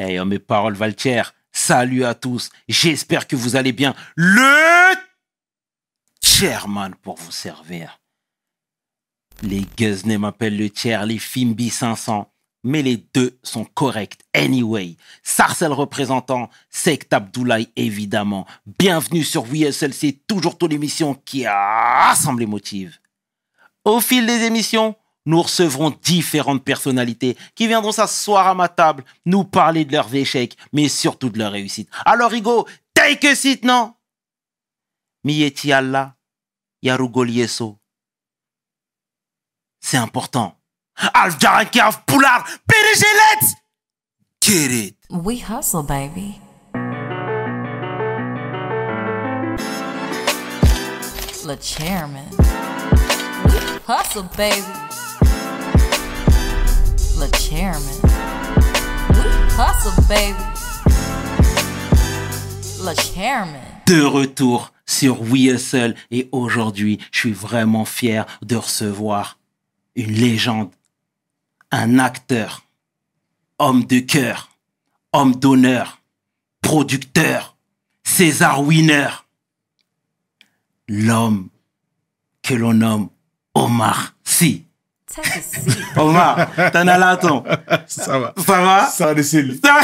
Hey, oh, mes paroles Valtier, salut à tous. J'espère que vous allez bien. Le chairman pour vous servir. Les Guzney m'appellent le tiers, les Fimbi 500. Mais les deux sont corrects anyway. Sarcel représentant, Sect Abdoulaye évidemment. Bienvenue sur WSLC, toujours ton émission qui rassemble les motifs. Au fil des émissions, nous recevrons différentes personnalités qui viendront s'asseoir à ma table, nous parler de leurs échecs, mais surtout de leurs réussites. Alors, Rigo, take a seat, non? Mieti Allah, Yarugolieso. C'est important. Alf Jarankaf Poulard, Let's get it. We hustle, baby. The chairman. Hustle, baby. The chairman. We hustle, baby. The chairman. De retour sur We Hustle et aujourd'hui, je suis vraiment fier de recevoir une légende, un acteur, homme de cœur, homme d'honneur, producteur, César Winner, l'homme que l'on nomme Omar Sy. Take a seat. Omar, t'en as là, ton. Ça va. Ça va? Ça va. Ça va?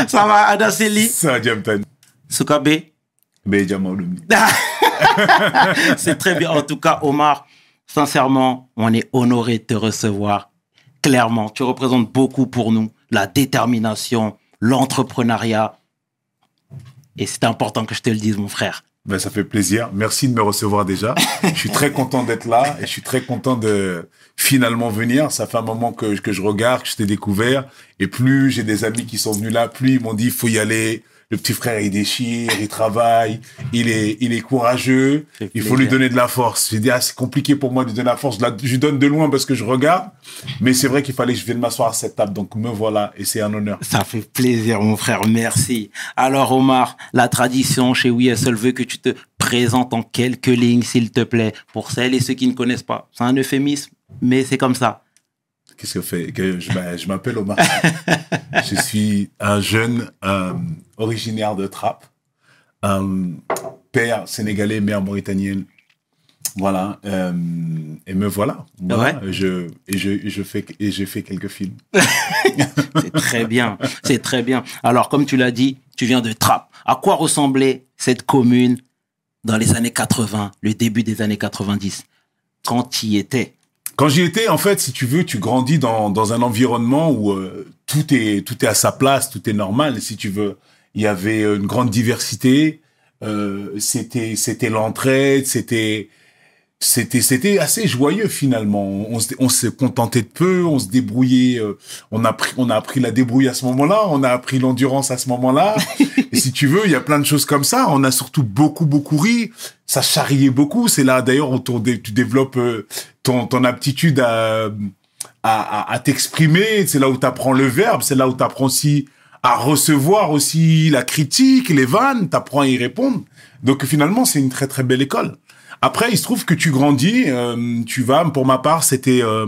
Ça va, Adaseli Ça va, Jamtan. Soukabe. C'est très bien. En tout cas, Omar, sincèrement, on est honoré de te recevoir. Clairement, tu représentes beaucoup pour nous. La détermination, l'entrepreneuriat. Et c'est important que je te le dise, mon frère. Ben, ça fait plaisir. Merci de me recevoir déjà. je suis très content d'être là et je suis très content de finalement venir. Ça fait un moment que, que je regarde, que je t'ai découvert. Et plus j'ai des amis qui sont venus là, plus ils m'ont dit, il faut y aller. Le petit frère, il déchire, il travaille, il est, il est courageux. Il faut lui donner de la force. J'ai dit, ah, c'est compliqué pour moi de lui donner de la force. Je, la- je lui donne de loin parce que je regarde. Mais c'est vrai qu'il fallait que je vienne m'asseoir à cette table. Donc, me voilà. Et c'est un honneur. Ça fait plaisir, mon frère. Merci. Alors, Omar, la tradition chez WeSL veut que tu te présentes en quelques lignes, s'il te plaît, pour celles et ceux qui ne connaissent pas. C'est un euphémisme, mais c'est comme ça. Qu'est-ce que fait que je, je m'appelle Omar. je suis un jeune euh, originaire de Trappes, euh, père sénégalais, mère mauritanienne. Voilà, euh, et me voilà. Voilà, je, et je, je fais et j'ai fait quelques films. C'est très bien. C'est très bien. Alors, comme tu l'as dit, tu viens de Trappes. À quoi ressemblait cette commune dans les années 80, le début des années 90, quand tu y étais Quand j'y étais, en fait, si tu veux, tu grandis dans, dans un environnement où euh, tout est tout est à sa place, tout est normal. Si tu veux, il y avait une grande diversité. Euh, c'était c'était l'entraide, c'était c'était c'était assez joyeux finalement. On se on se contentait de peu, on se débrouillait. euh, on a pris on a appris la débrouille à ce moment-là, on a appris l'endurance à ce moment-là. Et si tu veux, il y a plein de choses comme ça. On a surtout beaucoup beaucoup ri. Ça charriait beaucoup. C'est là d'ailleurs où tu développes euh, ton ton aptitude à à, à, à t'exprimer. C'est là où tu apprends le verbe. C'est là où tu apprends aussi à recevoir aussi la critique, les vannes. Tu apprends à y répondre. Donc finalement, c'est une très très belle école. Après, il se trouve que tu grandis. euh, tu vas, pour ma part, c'était euh,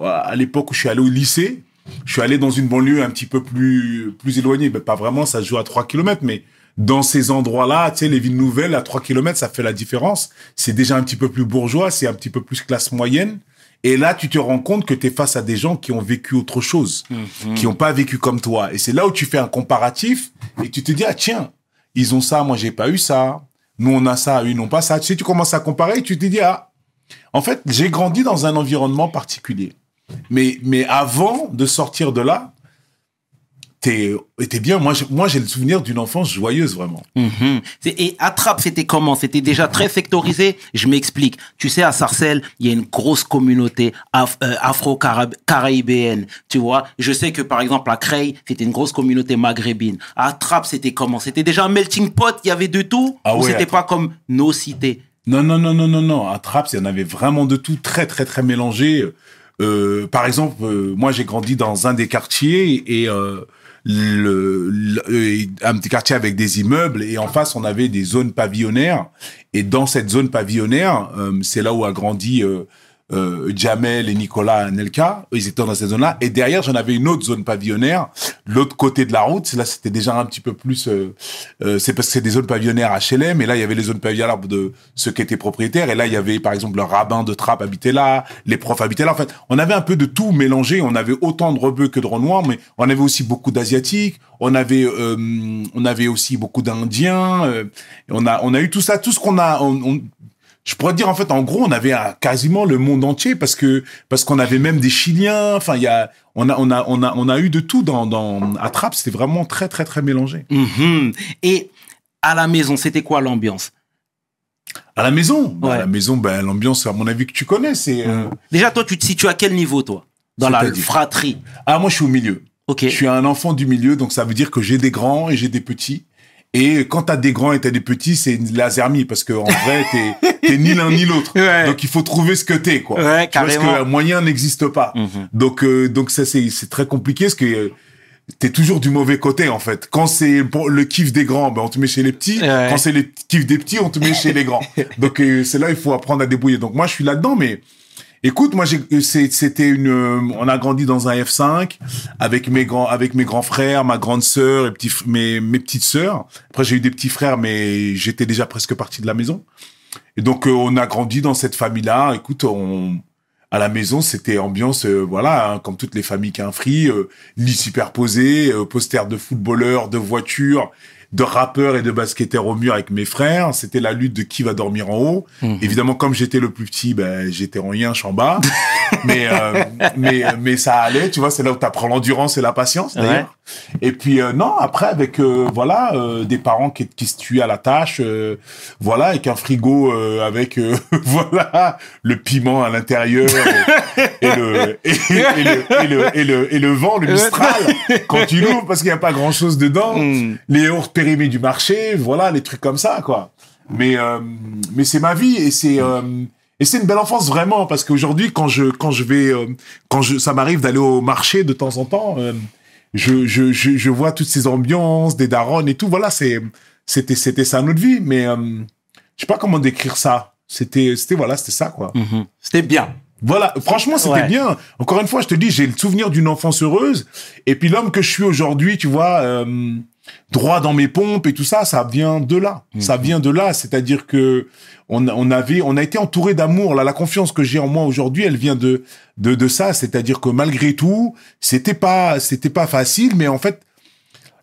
à l'époque où je suis allé au lycée. Je suis allé dans une banlieue un petit peu plus plus éloignée. Ben, pas vraiment, ça se joue à 3 kilomètres, mais dans ces endroits-là, tu sais, les villes nouvelles, à 3 kilomètres, ça fait la différence. C'est déjà un petit peu plus bourgeois, c'est un petit peu plus classe moyenne. Et là, tu te rends compte que tu es face à des gens qui ont vécu autre chose, qui n'ont pas vécu comme toi. Et c'est là où tu fais un comparatif et tu te dis, ah tiens, ils ont ça, moi j'ai pas eu ça. Nous on a ça, eux n'ont pas ça. Tu sais, tu commences à comparer tu te dis, ah, en fait, j'ai grandi dans un environnement particulier. Mais avant de sortir de là, t'es, t'es bien. Moi, j'ai- moi, j'ai le souvenir d'une enfance joyeuse, vraiment. C'est- Et Attrape, c'était comment? C'était déjà très sectorisé? Je m'explique. Tu sais, à Sarcelles, il y a une grosse communauté af- euh, afro-caribéenne. Tu vois? Je sais que, par exemple, à Creil, c'était une grosse communauté maghrébine. À Attrape, c'était comment? C'était déjà un melting pot? Il y avait de tout? Ah Ou ouais, c'était Attrape. pas comme nos cités? Non, non, non, non, non, non. À Trappes, il y en avait vraiment de tout, très, très, très mélangé. Euh, par exemple, euh, moi, j'ai grandi dans un des quartiers et euh, le, le- un petit quartier avec des immeubles et en face, on avait des zones pavillonnaires. Et dans cette zone pavillonnaire, euh, c'est là où a grandi euh, euh, Jamel et Nicolas Nelka, ils étaient dans cette zone-là. Et derrière, j'en avais une autre zone pavillonnaire, l'autre côté de la route. Là, c'était déjà un petit peu plus. euh, euh, c'est parce que c'est des zones pavillonnaires HLM. Et là, il y avait les zones pavillonnaires de ceux qui étaient propriétaires. Et là, il y avait, par exemple, le rabbin de Trappes habitait là, les profs habitaient là. En fait, on avait un peu de tout mélangé. On avait autant de rebeux que de renois, mais on avait aussi beaucoup d'asiatiques. On avait, euh, on avait aussi beaucoup d'Indiens. euh, on a, on a eu tout ça, tout ce qu'on a. on- on- je pourrais dire en fait, en gros, on avait euh, quasiment le monde entier parce que parce qu'on avait même des Chiliens. Enfin, il y a, on a, on a, on a, on a eu de tout dans dans à Trappes. C'était vraiment très très très mélangé. Mhm. Et à la maison, c'était quoi l'ambiance? À la maison, bah, Ouais. à la maison, ben l'ambiance, à mon avis que tu connais, c'est. euh, Déjà, toi, tu te situes à quel niveau, toi? Dans la fratrie. Ah, moi, je suis au milieu. Ok. Je suis un enfant du milieu, donc ça veut dire que j'ai des grands et j'ai des petits. Et quand t'as des grands et t'as des petits, c'est une lasermie parce que en vrai, t'es ni l'un ni l'autre. Ouais. Donc il faut trouver ce que t'es, quoi. Ouais, Parce que un moyen n'existe pas. Mhm. Donc euh, donc ça c'est c'est très compliqué parce que euh, t'es toujours du mauvais côté en fait. Quand c'est le kiff des grands, ben on te met chez les petits. Ouais. Quand c'est le kiff des petits, on te met chez les grands. Donc euh, c'est là il faut apprendre à débrouiller. Donc moi je suis là-dedans, mais Écoute, moi, c'était une. euh, On a grandi dans un F5 avec mes grands, avec mes grands frères, ma grande sœur et mes petites sœurs. Après, j'ai eu des petits frères, mais j'étais déjà presque parti de la maison. Et donc, euh, on a grandi dans cette famille-là. Écoute, on à la maison, c'était ambiance, euh, voilà, hein, comme toutes les familles qui free, euh, lit superposé, posters de footballeurs, de voitures, de rappeurs et de basketteurs au mur avec mes frères. C'était la lutte de qui va dormir en haut. Mhm. Évidemment, comme j'étais le plus petit, ben, j'étais en yinche en bas. mais, euh, mais, mais ça allait, tu vois, c'est là où tu apprends l'endurance et la patience, d'ailleurs. Et puis, euh, non, après, avec, euh, voilà, euh, des parents qui, qui se tuent à la tâche, euh, voilà, avec un frigo, euh, avec, euh, voilà, le piment à l'intérieur et, et le, et, et le, et, le, et, le, et le vent, le Mistral, quand tu l'ouvres, parce qu'il n'y a pas grand chose dedans Mhm. les yaourts du marché, voilà, les trucs comme ça, quoi. Mais, euh, mais c'est ma vie et c'est, euh, et c'est une belle enfance vraiment parce qu'aujourd'hui, quand je, quand je vais, euh, quand je, ça m'arrive d'aller au marché de temps en temps, je, je, je, je vois toutes ces ambiances, des darons et tout. Voilà, c'est, c'était, c'était ça notre vie. Mais, je sais pas comment décrire ça. C'était, c'était, voilà, c'était ça, quoi. Mhm. C'était bien. Voilà, franchement, c'était Ouais. bien. Encore une fois, je te dis, j'ai le souvenir d'une enfance heureuse. Et puis l'homme que je suis aujourd'hui, tu vois, euh, droit dans mes pompes et tout ça, ça vient de là. Ça vient de là. C'est-à-dire que on, on avait, on a été entouré d'amour. Là, la confiance que j'ai en moi aujourd'hui, elle vient de de, de ça. C'est-à-dire que malgré tout, c'était pas, c'était pas facile, mais en fait,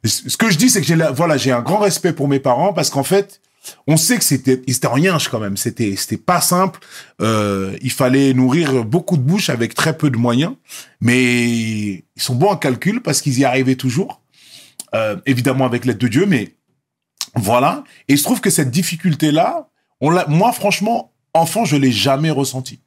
ce que je dis, c'est que j'ai, voilà, j'ai un grand respect pour mes parents parce qu'en fait, on sait que c'était, ils étaient en yinche quand même. C'était, c'était pas simple. Euh, il fallait nourrir beaucoup de bouches avec très peu de moyens, mais ils sont bons en calcul parce qu'ils y arrivaient toujours. Euh, évidemment avec l'aide de Dieu, mais voilà. Et il se trouve que cette difficulté-là, on l'a, moi franchement, enfant, je l'ai jamais ressenti.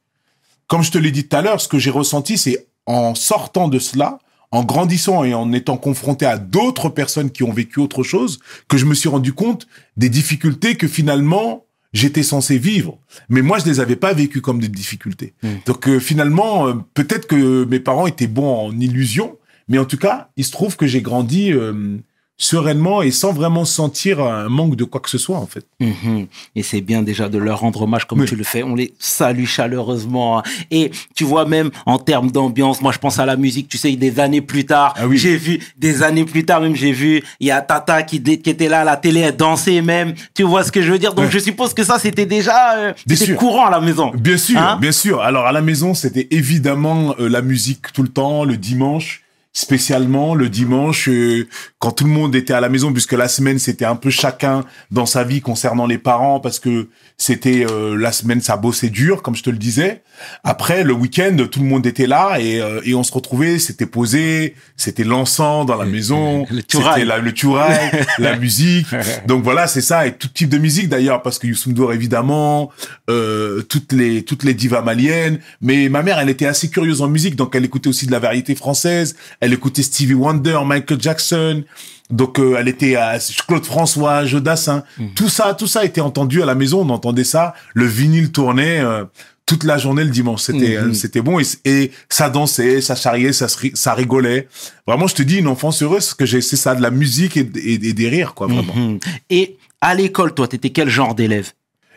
Comme je te l'ai dit tout à l'heure, ce que j'ai ressenti, c'est en sortant de cela, en grandissant et en étant confronté à d'autres personnes qui ont vécu autre chose, que je me suis rendu compte des difficultés que finalement j'étais censé vivre. Mais moi, je les avais pas vécues comme des difficultés. Donc euh, finalement, euh, peut-être que mes parents étaient bons en illusion, mais en tout cas, il se trouve que j'ai grandi euh, sereinement et sans vraiment sentir un manque de quoi que ce soit en fait. Mhm. Et c'est bien déjà de leur rendre hommage comme Oui. tu le fais. On les salue chaleureusement. hein. Et tu vois même en termes d'ambiance, moi je pense à la musique, tu sais, des années plus tard, Ah oui. j'ai vu, des années plus tard même, j'ai vu, il y a Tata qui, était là à la télé, elle dansait même. Tu vois ce que je veux dire? Donc Ouais. je suppose que ça c'était déjà euh, c'était courant à la maison. Bien sûr, Hein? bien sûr. Alors à la maison, c'était évidemment euh, la musique tout le temps, le dimanche, spécialement le dimanche euh, quand tout le monde était à la maison, puisque la semaine c'était un peu chacun dans sa vie concernant les parents, parce que c'était euh, la semaine ça bossait dur, comme je te le disais. Après le week-end, tout le monde était là et, euh, et on se retrouvait, c'était posé, c'était l'encens dans la maison, le c'était la- le turail, la musique. Donc voilà, c'est ça et tout type de musique d'ailleurs, parce que Youssou N'Dour évidemment, euh, toutes les toutes les divas maliennes. Mais ma mère, elle était assez curieuse en musique, donc elle écoutait aussi de la variété française. Elle écoutait Stevie Wonder, Michael Jackson. Donc euh, elle était à Claude François, Jodassin. Tout ça, tout ça était entendu à la maison. On entendait ça. Le vinyle tournait. euh, toute la journée le dimanche, c'était Mhm. euh, c'était bon et, et ça dansait, ça charriait, ça ça rigolait. Vraiment, je te dis une enfance heureuse, parce que j'ai c'est ça de la musique et, et- et des rires quoi, vraiment. Mhm. Et à l'école, toi, t'étais quel genre d'élève?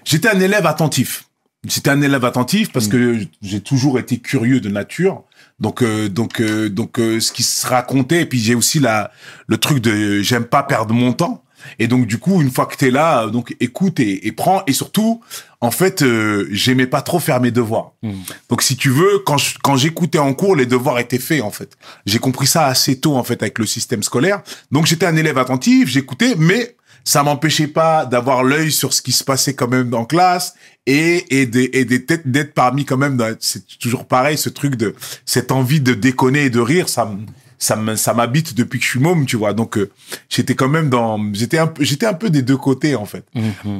J'étais un élève attentif. J'étais un élève attentif parce que j'ai toujours été curieux de nature. Donc euh, donc euh, donc euh, ce qui se racontait et puis j'ai aussi la le truc de j'aime pas perdre mon temps. Et donc du coup une fois que t'es là euh, donc écoute et, et prends et surtout en fait euh, j'aimais pas trop faire mes devoirs. Donc si tu veux quand je- quand j'écoutais en cours les devoirs étaient faits en fait. J'ai compris ça assez tôt en fait avec le système scolaire. Donc j'étais un élève attentif, j'écoutais mais ça m'empêchait pas d'avoir l'œil sur ce qui se passait quand même en classe et et des et des têtes d'être parmi quand même c'est toujours pareil ce truc de cette envie de déconner et de rire ça me ça me ça m'habite depuis que je suis môme tu vois. Donc euh, j'étais quand même dans j'étais un peu j'étais un peu des deux côtés en fait.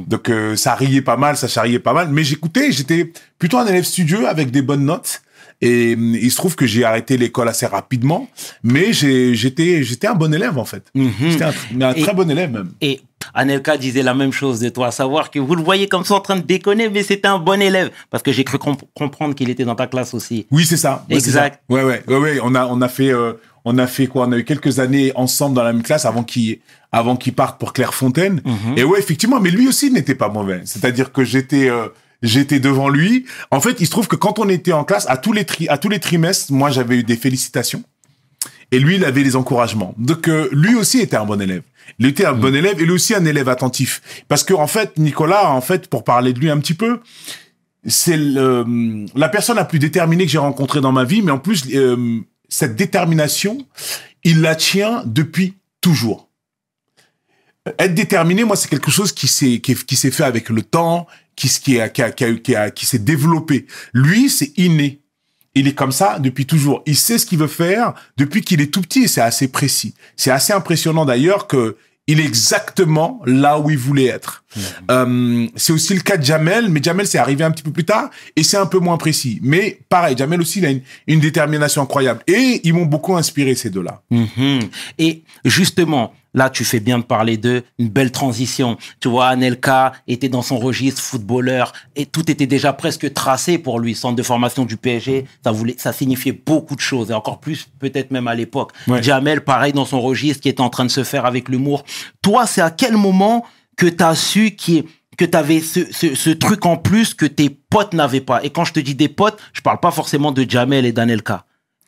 Donc euh, ça riait pas mal ça charriait pas mal. Mais j'écoutais j'étais plutôt un élève studieux avec des bonnes notes. Et hum, il se trouve que j'ai arrêté l'école assez rapidement. Mais j'ai j'étais j'étais un bon élève en fait. J'étais un, tr- un Et- très bon élève même. Et Anelka disait la même chose de toi, à savoir que vous le voyez comme ça en train de déconner, mais c'était un bon élève. Parce que j'ai cru comp- comprendre qu'il était dans ta classe aussi. Oui, c'est ça. Ouais, Exact. ça. Ouais, ouais, ouais, ouais. On a, on a fait, euh, on a fait quoi? On a eu quelques années ensemble dans la même classe avant qu'il, avant qu'il parte pour Clairefontaine. Mhm. Et ouais, effectivement. Mais lui aussi n'était pas mauvais. C'est-à-dire que j'étais, euh, j'étais devant lui. En fait, il se trouve que quand on était en classe, à tous les tri, à tous les trimestres, moi, j'avais eu des félicitations. Et lui, il avait les encouragements. Donc, euh, lui aussi était un bon élève. Il était un bon élève et lui aussi un élève attentif. Parce que, en fait, Nicolas, en fait, pour parler de lui un petit peu, c'est le- la personne la plus déterminée que j'ai rencontrée dans ma vie, mais en plus, euh, cette détermination, il la tient depuis toujours. Être déterminé, moi, c'est quelque chose qui s'est qui, qui s'est fait avec le temps, qui qui a- qui a- qui a- qui s'est développé. Lui, c'est inné. Il est comme ça depuis toujours. Il sait ce qu'il veut faire depuis qu'il est tout petit et c'est assez précis. C'est assez impressionnant d'ailleurs que il est exactement là où il voulait être. Euh, c'est aussi le cas de Jamel, mais Jamel c'est arrivé un petit peu plus tard et c'est un peu moins précis. Mais pareil, Jamel aussi il a une, une détermination incroyable et ils m'ont beaucoup inspiré ces deux-là. Mhm. Et justement, là, tu fais bien de parler de une belle transition. Tu vois, Anelka était dans son registre footballeur et tout était déjà presque tracé pour lui. Centre de formation du PSG, ça voulait, ça signifiait beaucoup de choses et encore plus peut-être même à l'époque. Ouais. Jamel, pareil, dans son registre qui était en train de se faire avec l'humour. Toi, c'est à quel moment que tu as su qui que tu avais ce, ce, ce truc en plus que tes potes n'avaient pas? Et quand je te dis des potes, je parle pas forcément de Jamel et d'Anelka.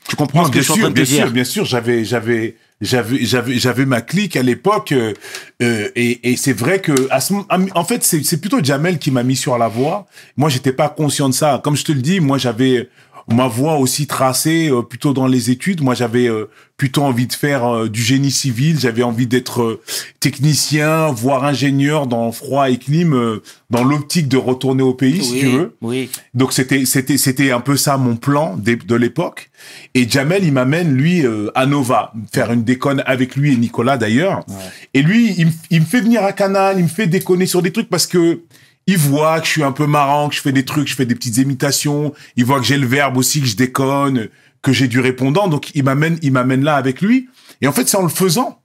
Tu comprends Non, ce que je suis en train de te bien dire? sûr, bien sûr, j'avais, j'avais, j'avais, j'avais, j'avais ma clique à l'époque, euh, euh, et, et c'est vrai que, à ce, en fait, c'est, c'est plutôt Jamel qui m'a mis sur la voie. Moi, j'étais pas conscient de ça. Comme je te le dis, moi, j'avais ma voie aussi tracée euh, plutôt dans les études. Moi, j'avais euh, plutôt envie de faire euh, du génie civil. J'avais envie d'être euh, technicien, voire ingénieur dans froid et clim, euh, dans l'optique de retourner au pays, si tu veux. Oui. Donc c'était c'était c'était un peu ça mon plan de, de l'époque. Et Jamel il m'amène lui euh, à Nova faire une déconne avec lui et Nicolas d'ailleurs. Et lui il, me- il me fait venir à Canal, il me fait déconner sur des trucs parce que il voit que je suis un peu marrant, que je fais des trucs, je fais des petites imitations. Il voit que j'ai le verbe aussi, que je déconne, que j'ai du répondant. Donc il m'amène il m'amène là avec lui. Et en fait c'est en le faisant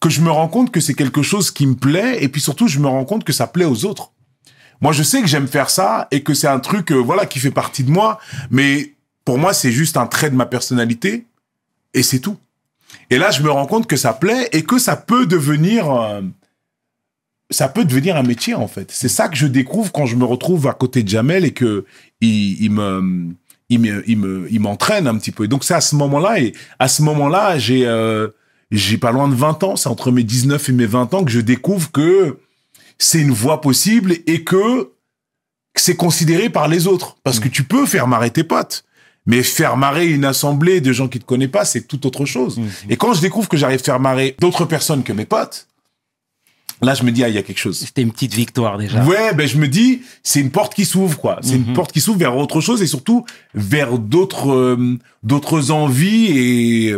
que je me rends compte que c'est quelque chose qui me plaît et puis surtout je me rends compte que ça plaît aux autres. Moi, je sais que j'aime faire ça et que c'est un truc, euh, voilà, qui fait partie de moi. Mais pour moi, c'est juste un trait de ma personnalité et c'est tout. Et là, je me rends compte que ça plaît et que ça peut devenir, euh, ça peut devenir un métier en fait. C'est ça que je découvre quand je me retrouve à côté de Jamel et que il, il me, il me, il me, il m'entraîne un petit peu. Et donc c'est à ce moment-là et à ce moment-là, j'ai, euh, j'ai pas loin de 20 ans. C'est entre mes 19 et mes 20 ans que je découvre que c'est une voie possible et que c'est considéré par les autres. Parce que tu peux faire marrer tes potes. Mais faire marrer une assemblée de gens qui te connaissent pas, c'est tout autre chose. Et quand je découvre que j'arrive à faire marrer d'autres personnes que mes potes, là, je me dis, ah, il y a quelque chose. C'était une petite victoire déjà. Ouais, ben je me dis, c'est une porte qui s'ouvre, quoi. C'est une porte qui s'ouvre vers autre chose et surtout vers d'autres euh, d'autres envies et,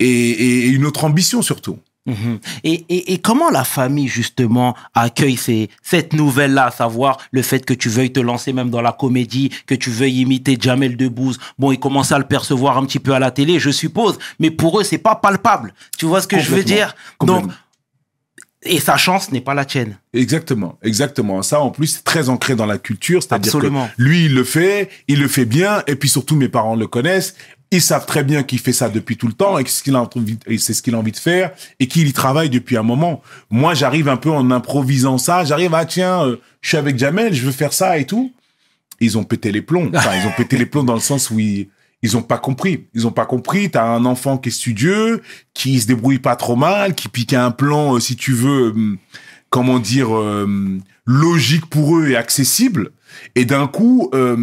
et et une autre ambition surtout. Mhm. Et, et, et comment la famille, justement, accueille ces, cette nouvelle-là, à savoir le fait que tu veuilles te lancer même dans la comédie, que tu veuilles imiter Jamel Debbouze? Bon, ils commencent à le percevoir un petit peu à la télé, je suppose, mais pour eux, c'est pas palpable. Tu vois ce que je veux dire? Donc. Et sa chance n'est pas la tienne. Exactement, exactement. Ça, en plus, c'est très ancré dans la culture, c'est-à-dire que lui, il le fait, il le fait bien, et puis surtout, mes parents le connaissent. Ils savent très bien qu'il fait ça depuis tout le temps et que ce qu'il a envie, et c'est ce qu'il a envie de faire et qu'il y travaille depuis un moment. Moi, j'arrive un peu en improvisant ça. J'arrive, ah tiens, euh, je suis avec Jamel, je veux faire ça et tout. ils ont pété les plombs. Enfin, ils ont pété les plombs dans le sens où ils, ils ont pas compris. Ils ont pas compris. T'as un enfant qui est studieux, qui se débrouille pas trop mal, qui pique un plan, euh, si tu veux, hum, comment dire, euh, logique pour eux et accessible. Et d'un coup, euh,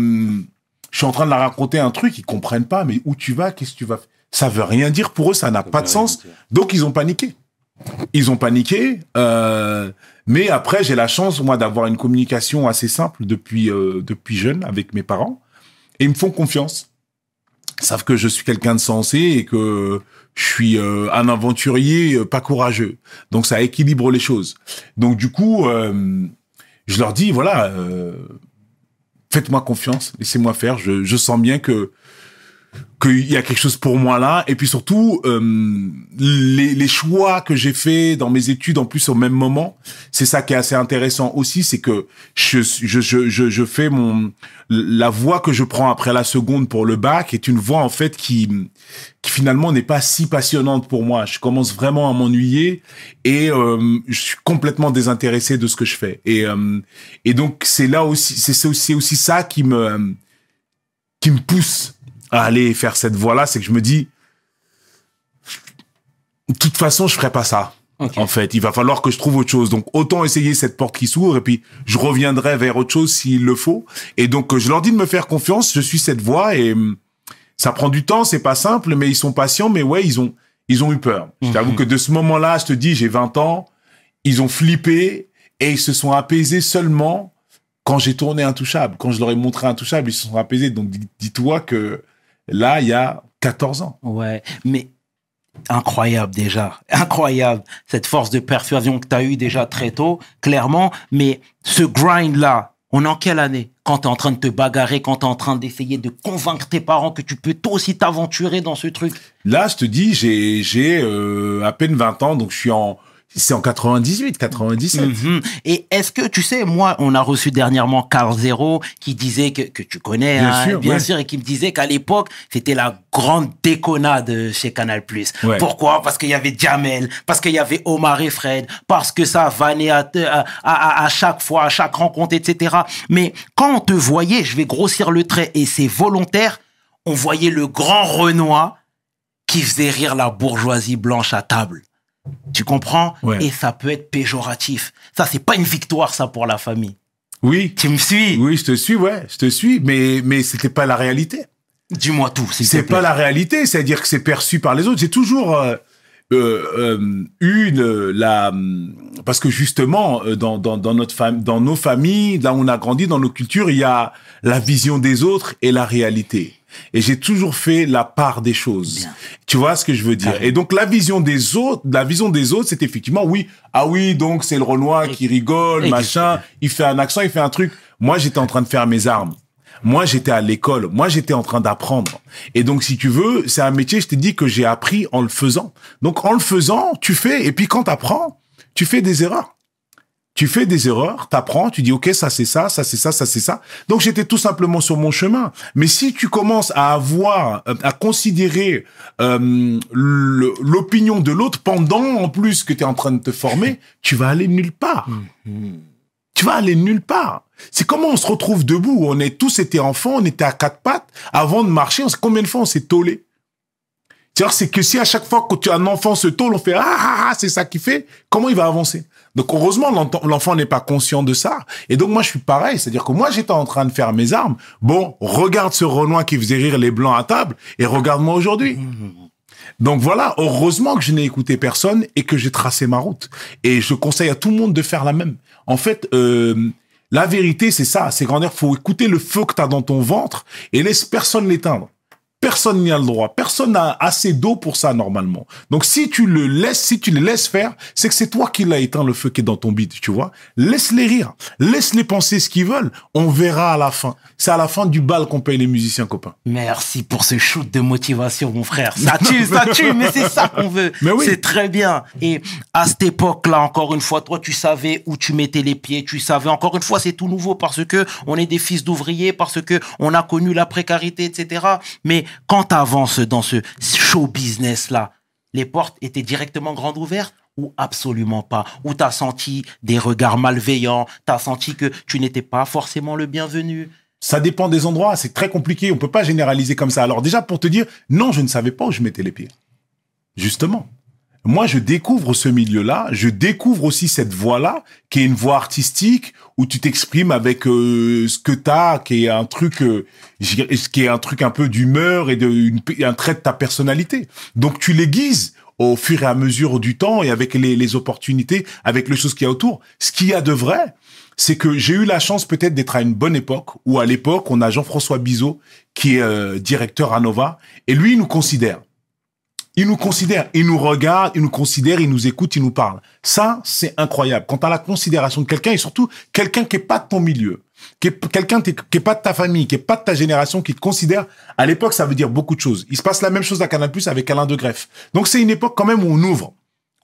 je suis en train de leur raconter un truc, ils comprennent pas. Mais où tu vas Qu'est-ce que tu vas faire Ça veut rien dire pour eux. Ça n'a pas de sens. dire. Donc ils ont paniqué. Ils ont paniqué. euh, mais après, j'ai la chance moi d'avoir une communication assez simple depuis euh, depuis jeune avec mes parents. Et ils me font confiance. Savent que je suis quelqu'un de sensé et que je suis euh, un aventurier euh, pas courageux. Donc ça équilibre les choses. Donc du coup, euh, je leur dis voilà, faites-moi confiance, laissez-moi faire. Je sens bien que qu'il y a quelque chose pour moi là. Et puis surtout, euh, les, les choix que j'ai faits dans mes études, en plus au même moment, c'est ça qui est assez intéressant aussi, c'est que je, je, je, je, fais mon la voie que je prends après la seconde pour le bac est une voie en fait qui qui finalement n'est pas si passionnante pour moi. Je commence vraiment à m'ennuyer et euh, je suis complètement désintéressé de ce que je fais. Et euh, et donc c'est là aussi c'est aussi, aussi ça qui me qui me pousse à aller faire cette voie-là, c'est que je me dis, de toute façon, je ferai pas ça. En fait, il va falloir que je trouve autre chose. Donc, autant essayer cette porte qui s'ouvre et puis je reviendrai vers autre chose s'il le faut. Et donc, je leur dis de me faire confiance. Je suis cette voie et hum, ça prend du temps. C'est pas simple, mais ils sont patients. Mais ouais, ils ont, ils ont eu peur. Je t'avoue que de ce moment-là, je te dis, j'ai 20 ans. Ils ont flippé et ils se sont apaisés seulement quand j'ai tourné Intouchable. Quand je leur ai montré Intouchable, ils se sont apaisés. Donc, dis- dis-toi que là, il y a 14 ans. Ouais, mais incroyable déjà, incroyable cette force de persuasion que tu as eue déjà très tôt, clairement. Mais ce grind-là, on est en quelle année? Quand tu es en train de te bagarrer, quand tu es en train d'essayer de convaincre tes parents que tu peux toi aussi t'aventurer dans ce truc? Là, je te dis, j'ai j'ai euh, à peine 20 ans, donc je suis en c'est en 98, 97. Mhm. Et est-ce que, tu sais, moi, on a reçu dernièrement Carl Zero qui disait que, que tu connais, Bien hein, sûr, bien ouais. sûr, et qui me disait qu'à l'époque, c'était la grande déconnade chez Canal+. Ouais. Pourquoi? Parce qu'il y avait Jamel, parce qu'il y avait Omar et Fred, parce que ça vannait à, à, à, à chaque fois, à chaque rencontre, etc. Mais quand on te voyait, je vais grossir le trait, et c'est volontaire, on voyait le grand Renoir qui faisait rire la bourgeoisie blanche à table. Tu comprends? Ouais. Et ça peut être péjoratif. Ça, c'est pas une victoire, ça, pour la famille. Oui, Tu me suis? Oui, je te suis, ouais, je te suis, mais mais c'était pas la réalité. Dis-moi tout, s'il C'est pas la réalité, c'est-à-dire que c'est perçu par les autres. J'ai toujours euh, euh, euh, eu le- la parce que justement euh, dans dans dans notre fam- dans nos familles, là où on a grandi, dans nos cultures, il y a la vision des autres et la réalité. Et j'ai toujours fait la part des choses. Bien. Tu vois ce que je veux dire? Et donc la vision des autres, la vision des autres, c'est effectivement oui, ah oui, donc c'est le Renoir qui rigole, Et- machin, il fait un accent, il fait un truc. Moi, j'étais en train de faire mes armes. Moi, j'étais à l'école. Moi, j'étais en train d'apprendre. Et donc, si tu veux, c'est un métier, je t'ai dit, que j'ai appris en le faisant. Donc, en le faisant, tu fais, et puis quand t'apprends, tu fais des erreurs. Tu fais des erreurs, t'apprends, tu dis, OK, ça c'est ça, ça c'est ça, ça c'est ça. Donc, j'étais tout simplement sur mon chemin. Mais si tu commences à avoir, euh, à considérer euh, l'opinion de l'autre pendant, en plus, que tu es en train de te former, tu vas aller nulle part tu vas aller nulle part. C'est comment on se retrouve debout? On est tous été enfants, on était à quatre pattes. Avant de marcher, on sait combien de fois on s'est. C'est-à-dire, c'est que si à chaque fois que tu as un enfant se tôle, on fait ah, ah, ah c'est ça qui fait, comment il va avancer? Donc, heureusement, l'enfant n'est pas conscient de ça. Et donc, moi, je suis pareil. C'est-à-dire que moi, j'étais en train de faire mes armes. Bon, regarde ce Renoir qui faisait rire les blancs à table et regarde-moi aujourd'hui. Donc voilà, heureusement que je n'ai écouté personne et que j'ai tracé ma route. Et je conseille à tout le monde de faire la même. En fait, euh, la vérité, c'est ça. C'est qu'en faut écouter le feu que tu as dans ton ventre et laisse personne l'éteindre. Personne n'y a le droit. Personne n'a assez d'eau pour ça normalement. Donc si tu le laisses, si tu les laisses faire, c'est que c'est toi qui l'as éteint le feu qui est dans ton bide, tu vois. Laisse-les rire. Laisse-les penser ce qu'ils veulent. On verra à la fin. C'est à la fin du bal qu'on paye les musiciens copains. Merci pour ce shoot de motivation, mon frère. Ça tue, ça tue, mais c'est ça qu'on veut. Mais oui. C'est très bien. Et à cette époque-là, encore une fois, toi, tu savais où tu mettais les pieds. Tu savais, encore une fois, c'est tout nouveau parce que on est des fils d'ouvriers, parce que on a connu la précarité, etc. Mais quand tu avances dans ce show business-là, les portes étaient directement grandes ouvertes ou absolument pas? Ou t'as senti des regards malveillants? T'as senti que tu n'étais pas forcément le bienvenu? Ça dépend des endroits, c'est très compliqué, on peut pas généraliser comme ça. Alors déjà pour te dire, non, je ne savais pas où je mettais les pieds. Justement. Moi, je découvre ce milieu-là, je découvre aussi cette voie-là, qui est une voie artistique où tu t'exprimes avec euh, ce que t'as, qui est un truc, euh, qui est un truc un peu d'humeur et un trait de ta personnalité. Donc tu l'aiguises au fur et à mesure du temps et avec les, les opportunités, avec les choses qu'il y a autour. Ce qu'il y a de vrai, c'est que j'ai eu la chance peut-être d'être à une bonne époque où à l'époque on a Jean-François Bizot qui est euh, directeur à Nova et lui il nous considère. Il nous considère, il nous regarde, il nous considère, il nous écoute, il nous parle. Ça, c'est incroyable. Quand tu as la considération de quelqu'un et surtout quelqu'un qui est pas de ton milieu, qui quelqu'un qui est pas de ta famille, qui est pas de ta génération, qui te considère, à l'époque, ça veut dire beaucoup de choses. Il se passe la même chose à Canal avec Alain de Greff. Donc c'est une époque quand même où on ouvre.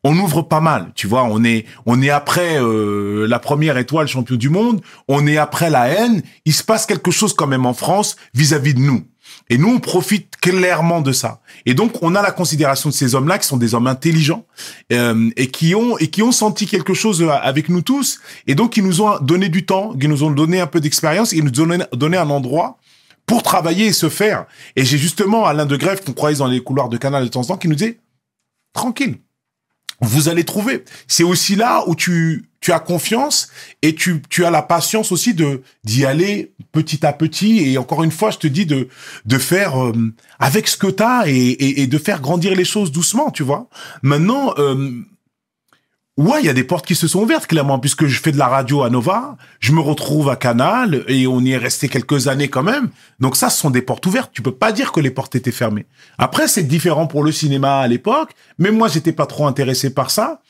On ouvre pas mal, tu vois. On est, on est après euh, la première étoile champion du monde. On est après la haine. Il se passe quelque chose quand même en France vis-à-vis de nous. Et nous, on profite clairement de ça. Et donc, on a la considération de ces hommes-là qui sont des hommes intelligents euh, et qui ont et qui ont senti quelque chose euh, avec nous tous. Et donc, ils nous ont donné du temps, ils nous ont donné un peu d'expérience, ils nous ont donné, un endroit pour travailler et se faire. Et j'ai justement Alain de Grève qu'on croisait dans les couloirs de Canal de temps en temps qui nous disait tranquille, vous allez trouver. C'est aussi là où tu tu as confiance et tu tu as la patience aussi de d'y aller petit à petit et encore une fois je te dis de de faire euh, avec ce que tu as et, et et de faire grandir les choses doucement, tu vois. Maintenant euh, Ouais, il y a des portes qui se sont ouvertes, clairement, puisque je fais de la radio à Nova, je me retrouve à Canal, et on y est resté quelques années quand même. Donc ça, ce sont des portes ouvertes. Tu peux pas dire que les portes étaient fermées. Après, c'est différent pour le cinéma à l'époque, mais moi, j'étais pas trop intéressé par ça.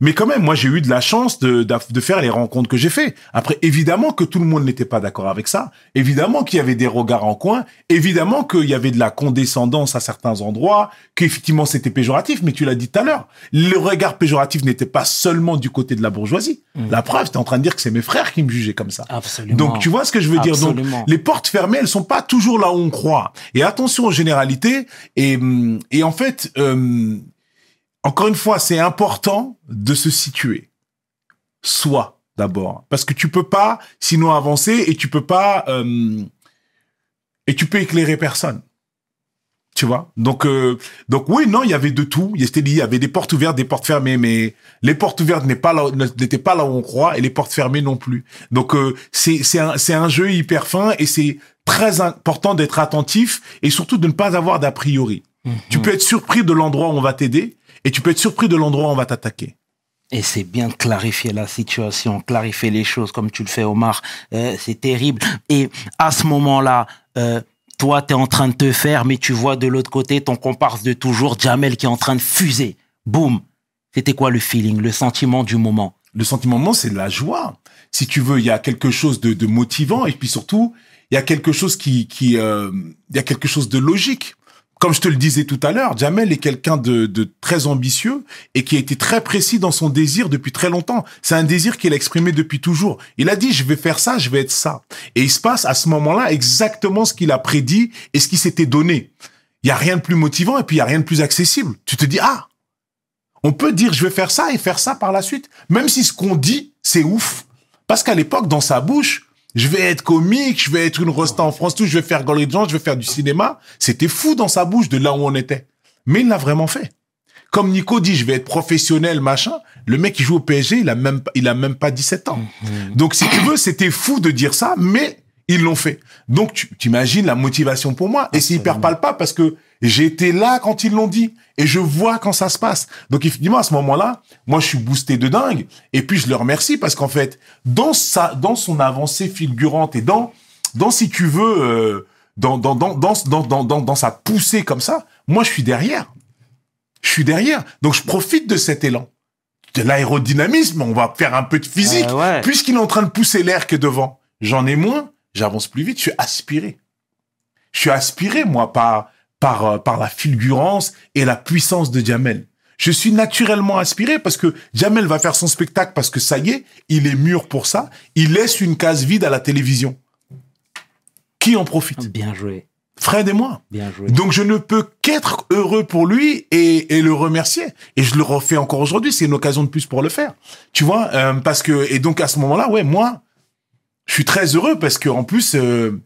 Mais quand même, moi, j'ai eu de la chance de, de, de faire les rencontres que j'ai fait. Après, évidemment que tout le monde n'était pas d'accord avec ça. Évidemment qu'il y avait des regards en coin. Évidemment qu'il y avait de la condescendance à certains endroits, qu'effectivement c'était péjoratif. Mais tu l'as dit tout à l'heure, le regard péjoratif n'était pas seulement du côté de la bourgeoisie. La preuve, tu es en train de dire que c'est mes frères qui me jugeaient comme ça. Absolument. Donc tu vois ce que je veux dire? Donc Absolument. les portes fermées, elles sont pas toujours là où on croit. Et attention aux généralités. Et, hum, et en fait, euh, encore une fois, c'est important de se situer. Soi d'abord, parce que tu peux pas sinon avancer et tu peux pas euh, et tu peux éclairer personne. Tu vois? Donc euh, donc oui non il y avait de tout. Il y avait- des portes ouvertes, des portes fermées, mais les portes ouvertes n'est pas là n'étaient pas là où on croit et les portes fermées non plus. Donc euh, c'est c'est un c'est un jeu hyper fin et c'est très important d'être attentif et surtout de ne pas avoir d'a priori. Tu peux être surpris de l'endroit où on va t'aider et tu peux être surpris de l'endroit où on va t'attaquer. Et c'est bien de clarifier la situation, clarifier les choses comme tu le fais, Omar. Euh, c'est terrible. Et à ce moment-là, euh, toi, tu es en train de te faire, mais tu vois de l'autre côté ton comparse de toujours, Jamel, qui est en train de fuser. Boum. C'était quoi le feeling, le sentiment du moment? Le sentiment de moment, c'est de la joie. Si tu veux, il y a quelque chose de, de motivant et puis surtout, il y a quelque chose qui, qui, euh, il y a quelque chose de logique. Comme je te le disais tout à l'heure, Jamel est quelqu'un de, de très ambitieux et qui a été très précis dans son désir depuis très longtemps. C'est un désir qu'il a exprimé depuis toujours. Il a dit, je vais faire ça, je vais être ça. Et il se passe à ce moment-là exactement ce qu'il a prédit et ce qui s'était donné. Il y a rien de plus motivant et puis il y a rien de plus accessible. Tu te dis, ah, on peut dire je vais faire ça et faire ça par la suite. Même si ce qu'on dit, c'est ouf. Parce qu'à l'époque, dans sa bouche, je vais être comique, je vais être une rosta en France, tout, je vais faire galerie de gens, je vais faire du cinéma. C'était fou dans sa bouche de là où on était. Mais il l'a vraiment fait. Comme Nico dit, je vais être professionnel, machin. Le mec qui joue au PSG, il a même, pas- il a même pas 17 ans. Donc, si tu veux, c'était fou de dire ça, mais ils l'ont fait. Donc, tu t'imagines la motivation pour moi. Et c'est hyper palpable parce que j'étais là quand ils l'ont dit. Et je vois quand ça se passe. Donc, effectivement, à ce moment-là, moi, je suis boosté de dingue. Et puis, je le remercie parce qu'en fait, dans sa, dans son avancée fulgurante et dans, dans, si tu veux, euh, dans, dans, dans, dans, dans, dans, dans, dans sa poussée comme ça, moi, je suis derrière. Je suis derrière. Donc, je profite de cet élan. De l'aérodynamisme, on va faire un peu de physique. Euh, ouais. Puisqu'il est en train de pousser l'air que devant, j'en ai moins, j'avance plus vite, je suis aspiré. Je suis aspiré, moi, par, par, euh, par la fulgurance et la puissance de Jamel. Je suis naturellement aspiré parce que Jamel va faire son spectacle parce que ça y est, il est mûr pour ça. Il laisse une case vide à la télévision. Qui en profite? Bien joué. Fred et moi. Bien joué. Donc je ne peux qu'être heureux pour lui et, et le remercier. Et je le refais encore aujourd'hui. C'est une occasion de plus pour le faire. Tu vois, euh, parce que et donc à ce moment-là, ouais, moi, je suis très heureux parce que en plus, euh,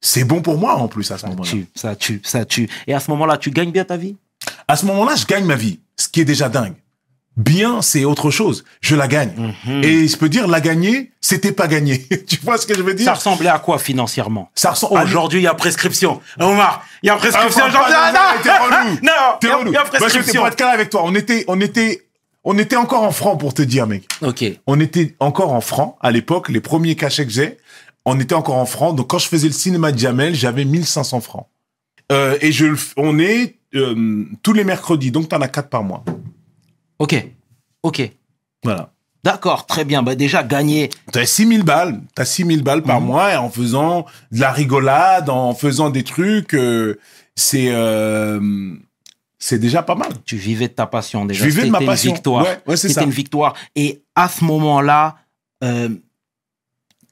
c'est bon pour moi en plus à ce Ça moment-là. tue, ça tue, ça tue. Et à ce moment-là, tu gagnes bien ta vie? À ce moment-là, je gagne ma vie, ce qui est déjà dingue. Bien, c'est autre chose. Je la gagne. Mhm. Et je peux dire, la gagner, c'était pas gagné. tu vois ce que je veux dire? Ça ressemblait à quoi financièrement? Ça ressemble. Aujourd'hui, il y a prescription. Omar, il y a prescription. Ah, aujourd'hui. pas- Ah, t'es relou. non, T'es il y a- relou. il y a Parce que prescription. pour être clair avec toi, on était, on était, on était encore en francs pour te dire, mec. Ok. On était encore en francs à l'époque. Les premiers cachets que j'ai, on était encore en francs. Donc quand je faisais le cinéma de Jamel, j'avais 1500 francs. Euh, et je, on est euh, tous les mercredis, donc t'en as quatre par mois. Ok. Ok. Voilà. D'accord, très bien. Bah déjà gagné. T'as 6000 balles, t'as 6000 balles par Mhm. mois et en faisant de la rigolade, en faisant des trucs, euh, c'est euh, c'est déjà pas mal. Tu vivais de ta passion déjà. Je vivais de ma C'était passion. Une victoire. Ouais, ouais, c'est C'était ça. une victoire. Et à ce moment-là, euh,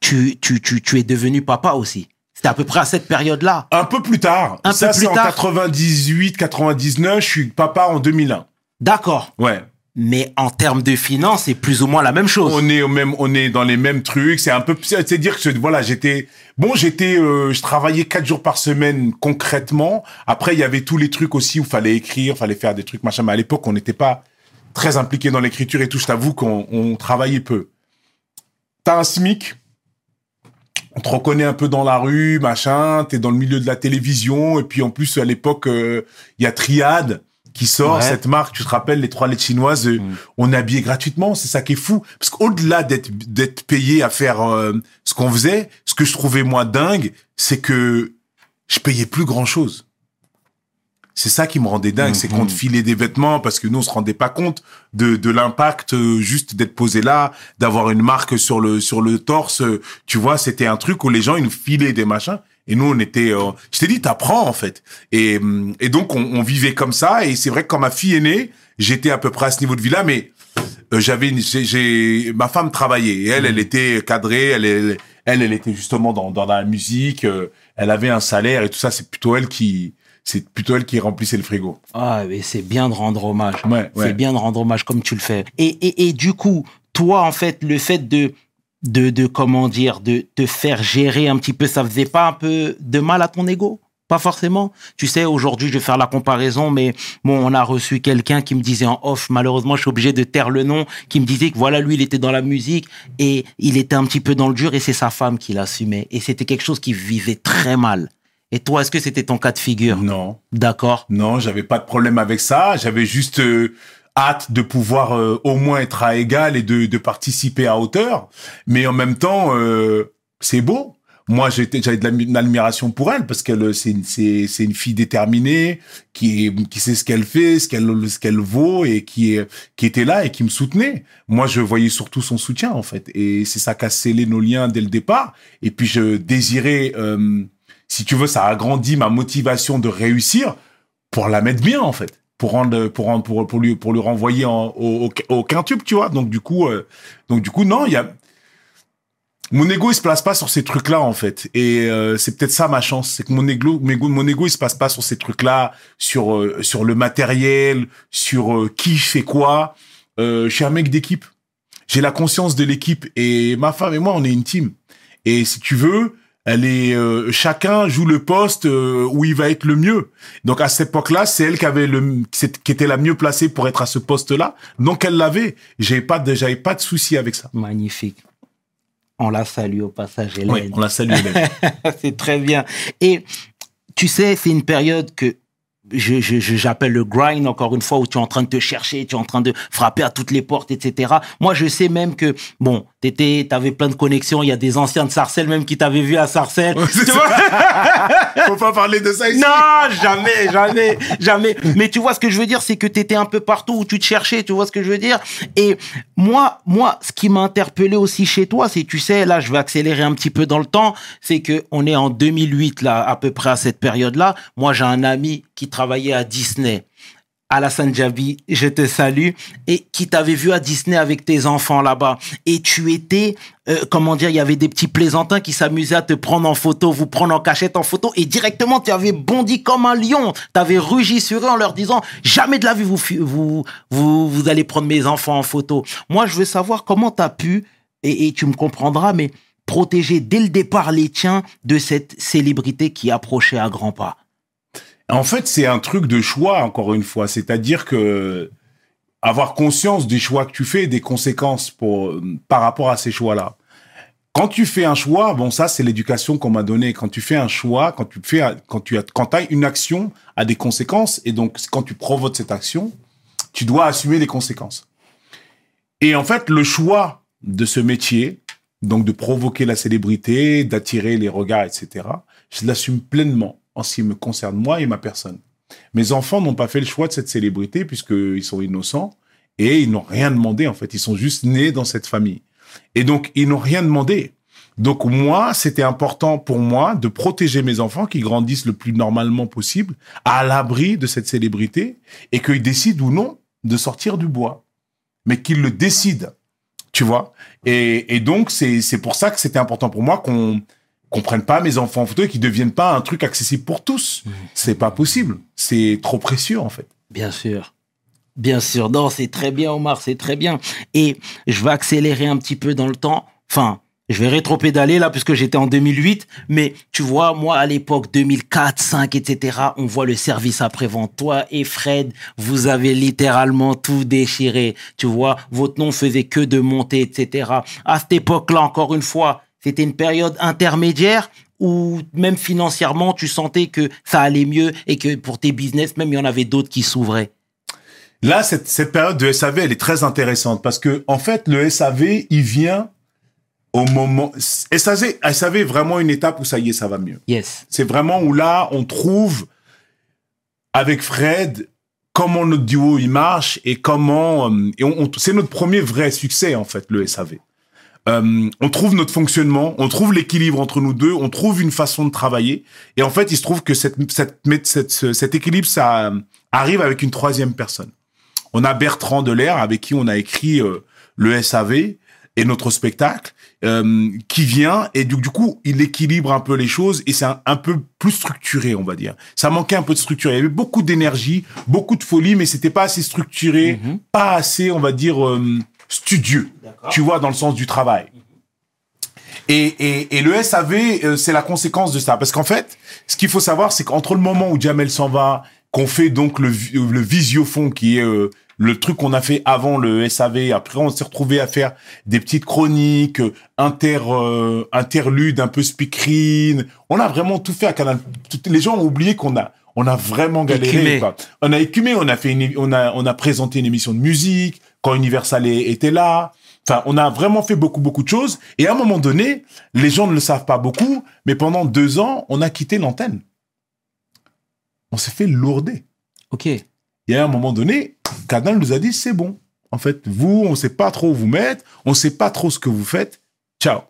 tu, tu, tu, tu es devenu papa aussi. C'était à peu près à cette période-là. Un peu plus tard. Un ça peu plus en tard. 98, 99. Je suis papa en 2001. D'accord. Ouais. Mais en termes de finances, c'est plus ou moins la même chose. On est au même, on est dans les mêmes trucs. C'est un peu, c'est dire que voilà, j'étais bon, j'étais, euh, je travaillais quatre jours par semaine concrètement. Après, il y avait tous les trucs aussi où fallait écrire, fallait faire des trucs machin. Mais à l'époque, on n'était pas très impliqué dans l'écriture et tout. Je t'avoue qu'on on travaillait peu. T'as un SMIC? On te reconnaît un peu dans la rue, machin. T'es dans le milieu de la télévision et puis en plus à l'époque, euh, il y a Triade qui sort Ouais. cette marque. Tu te rappelles les trois lettres chinoises. euh, Mm. on est habillé gratuitement, c'est ça qui est fou. Parce qu'au-delà d'être d'être payé à faire euh, ce qu'on faisait, ce que je trouvais moi dingue, c'est que je payais plus grand chose. C'est ça qui me rendait dingue, c'est qu'on te filait des vêtements parce que nous on se rendait pas compte de, de l'impact euh, juste d'être posé là, d'avoir une marque sur le sur le torse. euh, Tu vois, c'était un truc où les gens ils nous filaient des machins et nous on était. euh, je t'ai dit, t'apprends en fait. Et hum, et donc on, on vivait comme ça et c'est vrai que quand ma fille est née, j'étais à peu près à ce niveau de vie là, mais euh, j'avais une- j'ai, j'ai- ma femme travaillait et elle elle était cadrée elle elle elle, elle était justement dans dans la musique euh, elle avait un salaire et tout ça c'est plutôt elle qui c'est plutôt elle qui remplissait le frigo Ah, mais c'est bien de rendre hommage. Ouais, ouais. C'est bien de rendre hommage comme tu le fais. Et, et, et du coup, toi, en fait, le fait de, de, de, comment dire, de te faire gérer un petit peu, ça faisait pas un peu de mal à ton ego? Pas forcément. Tu sais, aujourd'hui, je vais faire la comparaison, mais bon, on a reçu quelqu'un qui me disait en off, malheureusement, je suis obligé de taire le nom, qui me disait que voilà, lui, il était dans la musique et il était un petit peu dans le dur et c'est sa femme qui l'assumait. Et c'était quelque chose qui vivait très mal. Et toi, est-ce que c'était ton cas de figure? Non. D'accord. non j'avais pas de problème avec ça. J'avais juste euh, hâte de pouvoir euh, au moins être à égal et de, de participer à hauteur. Mais en même temps euh, c'est beau. Moi j'étais j'avais de l'admi- de l'admiration pour elle parce qu'elle c'est une c'est c'est une fille déterminée qui est- qui sait ce qu'elle fait ce qu'elle ce qu'elle vaut et qui est qui était là et qui me soutenait. Moi je voyais surtout son soutien en fait. Et c'est ça qui a scellé nos liens dès le départ. Et puis je désirais euh, si tu veux ça a agrandi ma motivation de réussir pour la mettre bien en fait. Pour rendre pour rendre pour lui pour lui renvoyer en, au, au, quintuples, tu vois. Donc du coup euh, donc du coup non il y a mon ego il se place pas sur ces trucs là en fait. Et euh, c'est peut-être ça ma chance. C'est que mon ego mon ego, il se passe pas sur ces trucs là sur euh, sur le matériel sur qui fait quoi. Je suis un mec d'équipe. J'ai la conscience de l'équipe et ma femme et moi on est une team. Et si tu veux elle est euh, chacun joue le poste euh, où il va être le mieux donc à cette époque-là c'est elle qui avait le qui était la mieux placée pour être à ce poste-là donc elle l'avait j'avais pas de j'avais pas de souci avec ça Magnifique. On la salue au passage, Hélène. Oui, on la salue. Hélène. c'est très bien. Et tu sais, c'est une période que je, je, je- j'appelle le grind, encore une fois, où tu es en train de te chercher, tu es en train de frapper à toutes les portes, etc. Moi, je sais même que, bon, t'étais, t'avais plein de connexions, il y a des anciens de Sarcelles même qui t'avaient vu à Sarcelles. C'est Tu vois Faut pas parler de ça ici. non, jamais, jamais, jamais. Mais tu vois ce que je veux dire, c'est que tu étais un peu partout où tu te cherchais, tu vois ce que je veux dire? Et moi, moi, ce qui m'a interpellé aussi chez toi, c'est, tu sais, là, je vais accélérer un petit peu dans le temps, c'est que on est en 2008 là, à peu près à cette période-là. Moi, j'ai un ami qui travaillait à Disney. Alassane Djabi, je te salue, et qui t'avait vu à Disney avec tes enfants là-bas. Et tu étais, euh, comment dire, il y avait des petits plaisantins qui s'amusaient à te prendre en photo, vous prendre en cachette en photo, et directement tu avais bondi comme un lion. Tu avais rugi sur eux en leur disant, jamais de la vie vous, vous, vous, vous allez prendre mes enfants en photo. Moi, je veux savoir comment tu as pu, et, et tu me comprendras, mais protéger dès le départ les tiens de cette célébrité qui approchait à grands pas En fait, c'est un truc de choix, encore une fois. C'est-à-dire que avoir conscience des choix que tu fais et des conséquences par rapport à ces choix-là. Quand tu fais un choix, bon, ça, c'est l'éducation qu'on m'a donnée. Quand tu fais un choix, quand tu fais, quand tu as, quand une action a des conséquences, et donc, quand tu provoques cette action, tu dois assumer les conséquences. Et en fait, le choix de ce métier, donc de provoquer la célébrité, d'attirer les regards, etc., je l'assume pleinement en ce qui me concerne moi et ma personne. Mes enfants n'ont pas fait le choix de cette célébrité puisqu'ils sont innocents et ils n'ont rien demandé en fait. Ils sont juste nés dans cette famille. Et donc, ils n'ont rien demandé. Donc moi, c'était important pour moi de protéger mes enfants qui grandissent le plus normalement possible à l'abri de cette célébrité et qu'ils décident ou non de sortir du bois. Mais qu'ils le décident, tu vois. Et, et donc, c'est pour ça que c'était important pour moi qu'on qu'on prenne pas mes enfants en photo et qu'ils deviennent pas un truc accessible pour tous. C'est pas possible. C'est trop précieux, en fait. Bien sûr. Bien sûr. Non, c'est très bien, Omar, c'est très bien. Et je vais accélérer un petit peu dans le temps. Enfin, je vais rétro-pédaler là, puisque j'étais en 2008. Mais tu vois, moi, à l'époque, 2004, 5, etc., on voit le service après-vente. Toi et Fred, vous avez littéralement tout déchiré. Tu vois, votre nom faisait que de monter, etc. À cette époque-là, encore une fois, c'était une période intermédiaire où même financièrement, tu sentais que ça allait mieux et que pour tes business, même il y en avait d'autres qui s'ouvraient. Là, cette, cette période de SAV, elle est très intéressante parce que, en fait, le SAV, il vient au moment. SAV, SAV est vraiment une étape où ça y est, ça va mieux. Yes. C'est vraiment où là, on trouve avec Fred comment notre duo il marche et comment. euh, et on, on- c'est notre premier vrai succès, en fait, le SAV. Euh, on trouve notre fonctionnement, on trouve l'équilibre entre nous deux, on trouve une façon de travailler. Et en fait, il se trouve que cette, cette, cette, ce- cet équilibre, ça euh, arrive avec une troisième personne. On a Bertrand Delair, avec qui on a écrit euh, le SAV et notre spectacle, euh, qui vient et du, du coup, il équilibre un peu les choses et c'est un, un peu plus structuré, on va dire. Ça manquait un peu de structure. Il y avait beaucoup d'énergie, beaucoup de folie, mais c'était pas assez structuré, pas assez, on va dire, euh, studieux. Tu vois, dans le sens du travail. Et, et, et le SAV, euh, c'est la conséquence de ça. Parce qu'en fait, ce qu'il faut savoir, c'est qu'entre le moment où Jamel s'en va, qu'on fait donc le, vi- le visiofond, qui est euh, le truc qu'on a fait avant le SAV, après on s'est retrouvé à faire des petites chroniques, euh, inter, euh, interludes, un peu speakerine. On a vraiment tout fait à Canal. Les gens ont oublié qu'on a, on a vraiment galéré. Écumé. quoi. On a écumé, on a fait une, on a, on a présenté une émission de musique quand Universal était là. Enfin, on a vraiment fait beaucoup, beaucoup de choses. Et à un moment donné, les gens ne le savent pas beaucoup, mais pendant deux ans, on a quitté l'antenne. On s'est fait lourder. Ok. Et à un moment donné, Canal nous a dit, c'est bon. En fait, vous, on sait pas trop où vous mettre, on sait pas trop ce que vous faites. Ciao.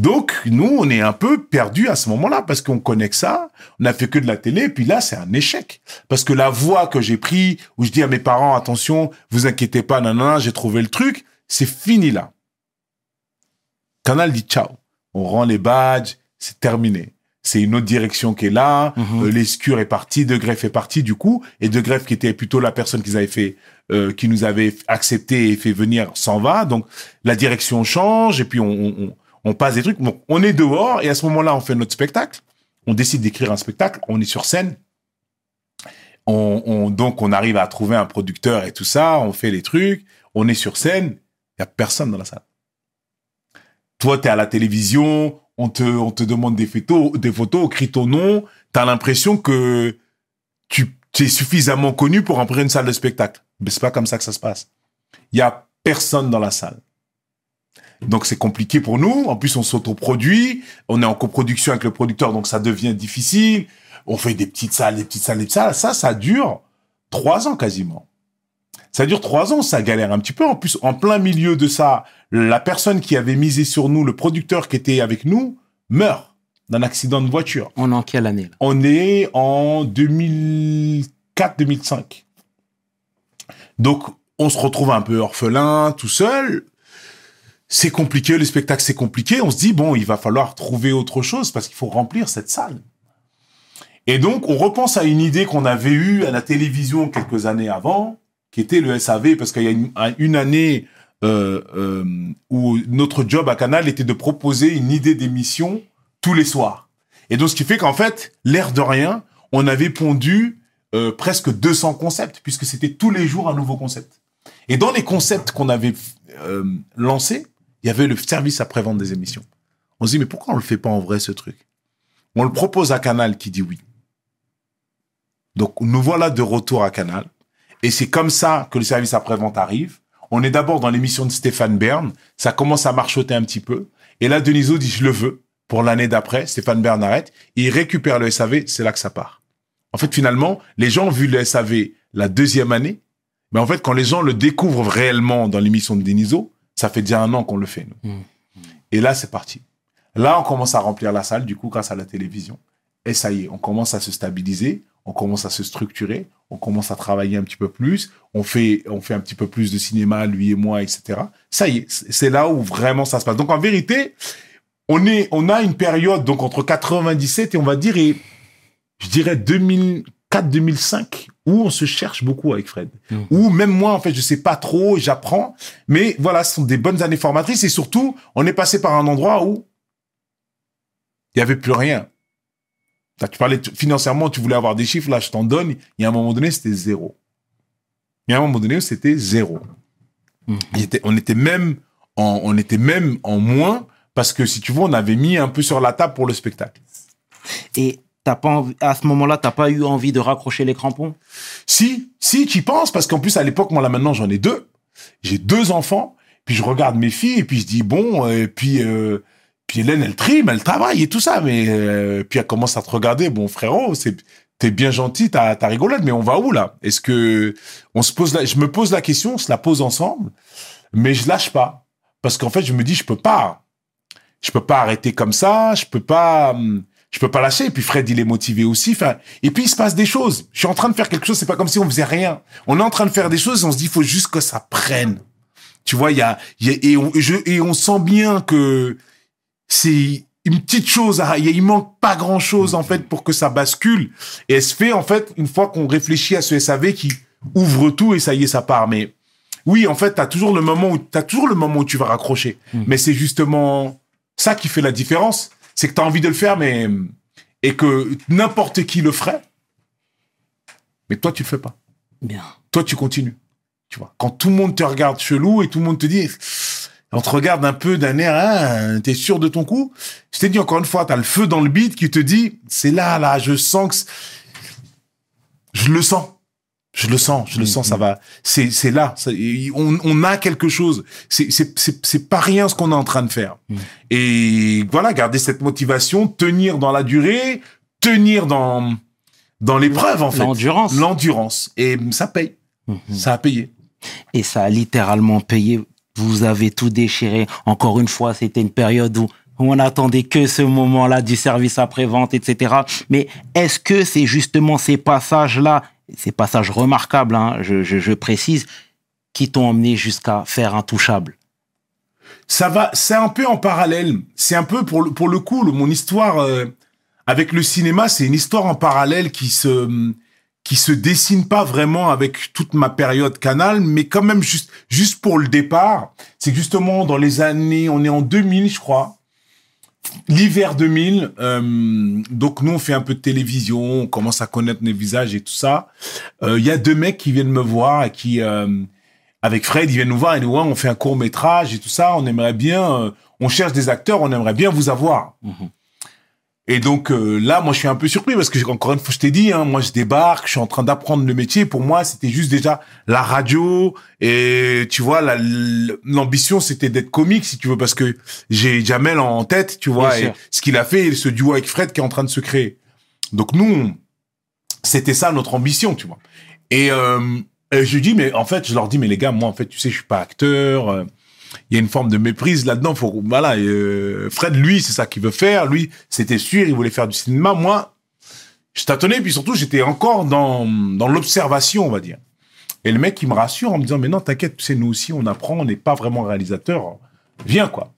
Donc, nous, on est un peu perdus à ce moment-là parce qu'on connaît que ça. On a fait que de la télé. Puis là, c'est un échec. Parce que la voie que j'ai pris, où je dis à mes parents, attention, vous inquiétez pas, nanana, j'ai trouvé le truc, c'est fini là. Canal dit ciao. On rend les badges, c'est terminé. C'est une autre direction qui est là. Mhm. Euh, L'escure est parti, De Greff est parti du coup, et De Greff qui était plutôt la personne qu'ils avaient fait, euh, qui nous avait accepté et fait venir, s'en va. Donc la direction change et puis on, on, on- passe des trucs. On est dehors et à ce moment-là on fait notre spectacle. On décide d'écrire un spectacle. On est sur scène. On, on- donc on arrive à trouver un producteur et tout ça. On fait les trucs. On est sur scène. Il y a personne dans la salle. Toi, tu es à la télévision, on te, demande des photos, des photos, on crie ton nom, tu as l'impression que tu, tu es suffisamment connu pour remplir une salle de spectacle. Mais c'est pas comme ça que ça se passe. Il y a personne dans la salle. Donc c'est compliqué pour nous. En plus, on s'autoproduit, on est en coproduction avec le producteur, donc ça devient difficile. On fait des petites salles, des petites salles, des petites salles. Ça, ça dure trois ans quasiment. Ça dure trois ans, ça galère un petit peu. En plus, en plein milieu de ça, la personne qui avait misé sur nous, le producteur qui était avec nous, meurt d'un accident de voiture. On est en quelle année là? On est en 2004-2005. Donc, on se retrouve un peu orphelin, tout seul. C'est compliqué, le spectacle c'est compliqué. On se dit, bon, il va falloir trouver autre chose parce qu'il faut remplir cette salle. Et donc, on repense à une idée qu'on avait eue à la télévision quelques années avant, qui était le SAV, parce qu'il y a une, année, euh, euh, où notre job à Canal était de proposer une idée d'émission tous les soirs. Et donc, ce qui fait qu'en fait, l'air de rien, on avait pondu euh, presque 200 concepts, puisque c'était tous les jours un nouveau concept. Et dans les concepts qu'on avait lancés, il y avait le service après-vente des émissions. On se dit, mais pourquoi on le fait pas en vrai, ce truc? On le propose à Canal qui dit oui. Donc, nous voilà de retour à Canal. Et c'est comme ça que le service après-vente arrive. On est d'abord dans l'émission de Stéphane Bern. Ça commence à marchoter un petit peu. Et là, Deniso dit, je le veux. Pour l'année d'après, Stéphane Bern arrête. Il récupère le SAV. C'est là que ça part. En fait, finalement, les gens ont vu le SAV la deuxième année. Mais en fait, quand les gens le découvrent réellement dans l'émission de Deniso, ça fait déjà un an qu'on le fait. nous. Et là, c'est parti. Là, on commence à remplir la salle, du coup, grâce à la télévision. Et ça y est, on commence à se stabiliser, on commence à se structurer, on commence à travailler un petit peu plus, on fait, on fait un petit peu plus de cinéma, lui et moi, etc. Ça y est, c'est là où vraiment ça se passe. Donc, en vérité, on est, on a une période, donc, entre 97 et on va dire, et je dirais 2004-2005, où on se cherche beaucoup avec Fred. Ou même moi, en fait, je sais pas trop, j'apprends. Mais voilà, ce sont des bonnes années formatrices et surtout, on est passé par un endroit où il y avait plus rien. Là, tu parlais financièrement, tu voulais avoir des chiffres, là, je t'en donne. Il y a un moment donné, c'était zéro. Il y a un moment donné où c'était zéro. Il était- on était même en, on était même en moins parce que si tu veux, on avait mis un peu sur la table pour le spectacle. Et t'as pas envie- à ce moment-là, t'as pas eu envie de raccrocher les crampons? Si, si, tu penses, parce qu'en plus, à l'époque, moi, là, maintenant, j'en ai deux. J'ai deux enfants, puis je regarde mes filles, et puis je dis, bon, euh, et puis, euh, puis Hélène, elle trime, elle travaille et tout ça, mais euh, puis elle commence à te regarder, bon, frérot, c'est, t'es bien gentil, t'as, t'as rigolade, mais on va où, là? Est-ce que, on se pose la, je me pose la question, on se la pose ensemble, mais je lâche pas. Parce qu'en fait, je me dis, je peux pas. Je peux pas arrêter comme ça, je peux pas, hum, je peux pas lâcher. Et puis Fred, il est motivé aussi. Enfin, et puis il se passe des choses. Je suis en train de faire quelque chose. C'est pas comme si on faisait rien. On est en train de faire des choses. Et on se dit, il faut juste que ça prenne. Tu vois, il y a, y a- et on, je, et on sent bien que c'est une petite chose. à- Il, manque pas grand chose en fait pour que ça bascule. Et elle se fait en fait une fois qu'on réfléchit à ce SAV qui ouvre tout et ça y est, ça part. Mais oui, en fait, t'as toujours le moment où t'as toujours le moment où tu vas raccrocher. Mais c'est justement ça qui fait la différence. C'est que t'as envie de le faire, mais et que n'importe qui le ferait. Mais toi, tu le fais pas. Bien. Toi, tu continues. Tu vois. Quand tout le monde te regarde chelou et tout le monde te dit, on te regarde un peu d'un air, hein, t'es sûr de ton coup. Je t'ai dit encore une fois, t'as le feu dans le beat qui te dit, c'est là, là, je sens que, je le sens. Je le sens, je le sens, ça va. C'est, c'est là. Ça- on, on a quelque chose. C'est, c'est, c'est, pas rien ce qu'on est en train de faire. Et voilà, garder cette motivation, tenir dans la durée, tenir dans, dans l'épreuve, en fait. L'endurance. L'endurance. Et ça paye. Ça a payé. Et ça a littéralement payé. Vous avez tout déchiré. Encore une fois, c'était une période où on attendait que ce moment-là du service après-vente, etc. Mais est-ce que c'est justement ces passages-là, ces passages remarquables, hein, je, précise, qui t'ont emmené jusqu'à faire intouchable ça va, c'est un peu en parallèle. C'est un peu pour le, pour le coup, mon histoire euh, avec le cinéma, c'est une histoire en parallèle qui se qui se dessine pas vraiment avec toute ma période Canal, mais quand même juste juste pour le départ. C'est justement dans les années, on est en 2000, je crois. L'hiver 2000, euh, donc nous on fait un peu de télévision, on commence à connaître nos visages et tout ça. Euh, Il y a deux mecs qui viennent me voir et qui, euh, avec Fred, ils viennent nous voir et nous voir, on fait un court métrage et tout ça. On aimerait bien, euh, on cherche des acteurs, on aimerait bien vous avoir. Et donc euh, là, moi, je suis un peu surpris parce que encore une fois, je t'ai dit, hein, moi, je débarque, je suis en train d'apprendre le métier. Pour moi, c'était juste déjà la radio et tu vois, la- l'ambition, c'était d'être comique, si tu veux, parce que j'ai Jamel en tête, tu vois, Bien et sûr. ce qu'il a fait, ce duo avec Fred qui est en train de se créer. Donc nous, c'était ça notre ambition, tu vois. Et, euh, et je dis, mais en fait, je leur dis, mais les gars, moi, en fait, tu sais, je suis pas acteur. Il y a une forme de méprise là-dedans. Faut, voilà. euh, Fred, lui, c'est ça qu'il veut faire. Lui, c'était sûr, il voulait faire du cinéma. Moi, je tâtonnais, puis surtout, j'étais encore dans, dans l'observation, on va dire. Et le mec, il me rassure en me disant, mais non, t'inquiète, sais, nous aussi, on apprend, on n'est pas vraiment réalisateur. Viens, quoi.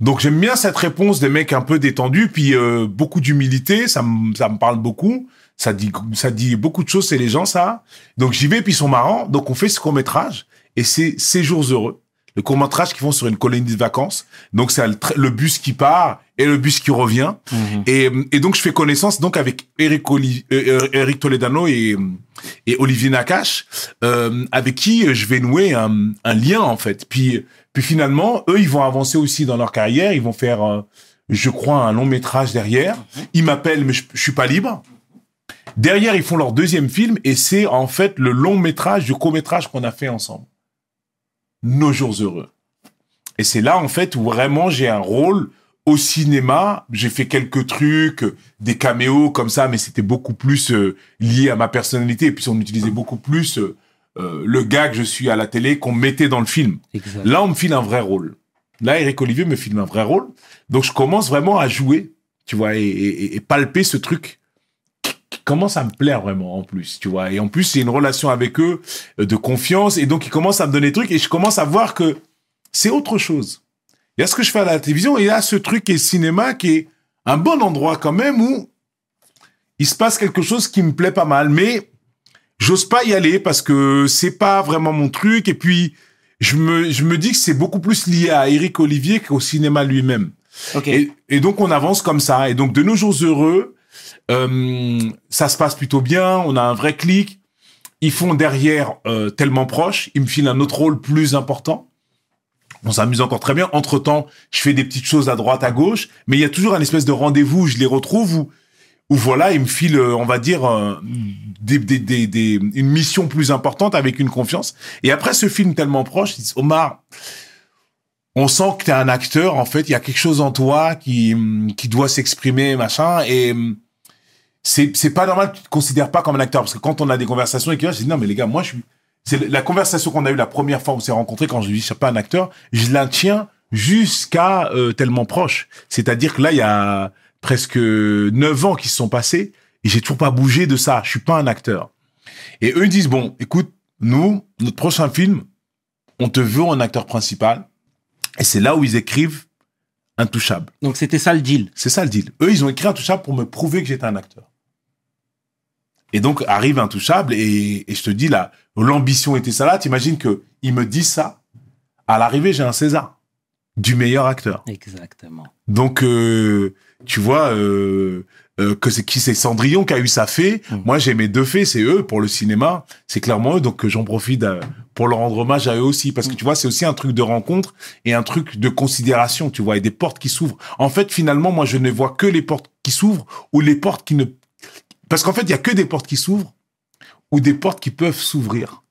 Donc, j'aime bien cette réponse des mecs un peu détendus, puis euh, beaucoup d'humilité, ça ça me parle beaucoup. Ça dit, ça dit beaucoup de choses, c'est les gens, ça. Donc, j'y vais, puis ils sont marrants. Donc, on fait ce court-métrage, et c'est Ces jours heureux. Le court métrage qu'ils font sur une colonie de vacances. Donc c'est le, le bus qui part et le bus qui revient. Mhm. Et, et donc je fais connaissance donc avec Eric, Oli- euh, euh, Eric Toledano et, et Olivier Nakache, euh, avec qui je vais nouer un, un lien en fait. Puis, puis finalement, eux, ils vont avancer aussi dans leur carrière. Ils vont faire, euh, je crois, un long métrage derrière. Ils m'appellent, mais je, je suis pas libre. Derrière, ils font leur deuxième film et c'est en fait le long métrage du court métrage qu'on a fait ensemble. Nos jours heureux. Et c'est là, en fait, où vraiment j'ai un rôle au cinéma. J'ai fait quelques trucs, des caméos comme ça, mais c'était beaucoup plus euh, lié à ma personnalité. Et puis on utilisait beaucoup plus euh, euh, le gars que je suis à la télé qu'on mettait dans le film. Exact. Là, on me file un vrai rôle. Là, Eric Olivier me file un vrai rôle. Donc, je commence vraiment à jouer, tu vois, et, et- et palper ce truc commence à me plaire vraiment, en plus, tu vois. Et en plus, c'est une relation avec eux euh, de confiance. Et donc, ils commencent à me donner des trucs et je commence à voir que c'est autre chose. Il y a ce que je fais à la télévision et il y a ce truc qui est cinéma qui est un bon endroit quand même où il se passe quelque chose qui me plaît pas mal. Mais j'ose pas y aller parce que c'est pas vraiment mon truc. Et puis, je me, je me dis que c'est beaucoup plus lié à Eric Olivier qu'au cinéma lui-même. Et donc, on avance comme ça. Et donc, de nos jours heureux, euh, ça se passe plutôt bien. On a un vrai clic. Ils font derrière euh, tellement proche. Ils me filent un autre rôle plus important. On s'amuse encore très bien. Entre-temps, je fais des petites choses à droite, à gauche. Mais il y a toujours un espèce de rendez-vous où je les retrouve où, où voilà, ils me filent, euh, on va dire, euh, des, des, des, des- une mission plus importante avec une confiance. Et après ce film tellement proche, ils disent, Omar, on sent que tu es un acteur, en fait, il y a quelque chose en toi qui, qui doit s'exprimer, machin, et c'est, c'est pas normal que tu te considères pas comme un acteur, parce que quand on a des conversations avec eux, je dis, non, mais les gars, moi, je suis, c'est la conversation qu'on a eue la première fois où on s'est rencontrés, quand je dis, je suis pas un acteur, je la tiens jusqu'à euh, tellement proche. C'est-à-dire que là, il y a presque neuf ans qui se sont passés, et j'ai toujours pas bougé de ça, je suis pas un acteur. Et eux ils disent, bon, écoute, nous, notre prochain film, on te veut en acteur principal, et c'est là où ils écrivent Intouchable. Donc c'était ça le deal. C'est ça le deal. Eux, ils ont écrit Intouchable pour me prouver que j'étais un acteur. Et donc arrive Intouchable et, et je te dis là, l'ambition était ça là. T'imagines que ils me disent ça. À l'arrivée, j'ai un César du meilleur acteur. Exactement. Donc euh, tu vois euh, euh, que c'est qui c'est Cendrillon qui a eu sa fée. Mhm. Moi, j'ai mes deux fées, c'est eux pour le cinéma. C'est clairement eux. Donc j'en profite pour leur rendre hommage à eux aussi parce que tu vois, c'est aussi un truc de rencontre et un truc de considération, tu vois, et des portes qui s'ouvrent. En fait, finalement, moi, je ne vois que les portes qui s'ouvrent ou les portes qui ne parce qu'en fait, il y a que des portes qui s'ouvrent ou des portes qui peuvent s'ouvrir.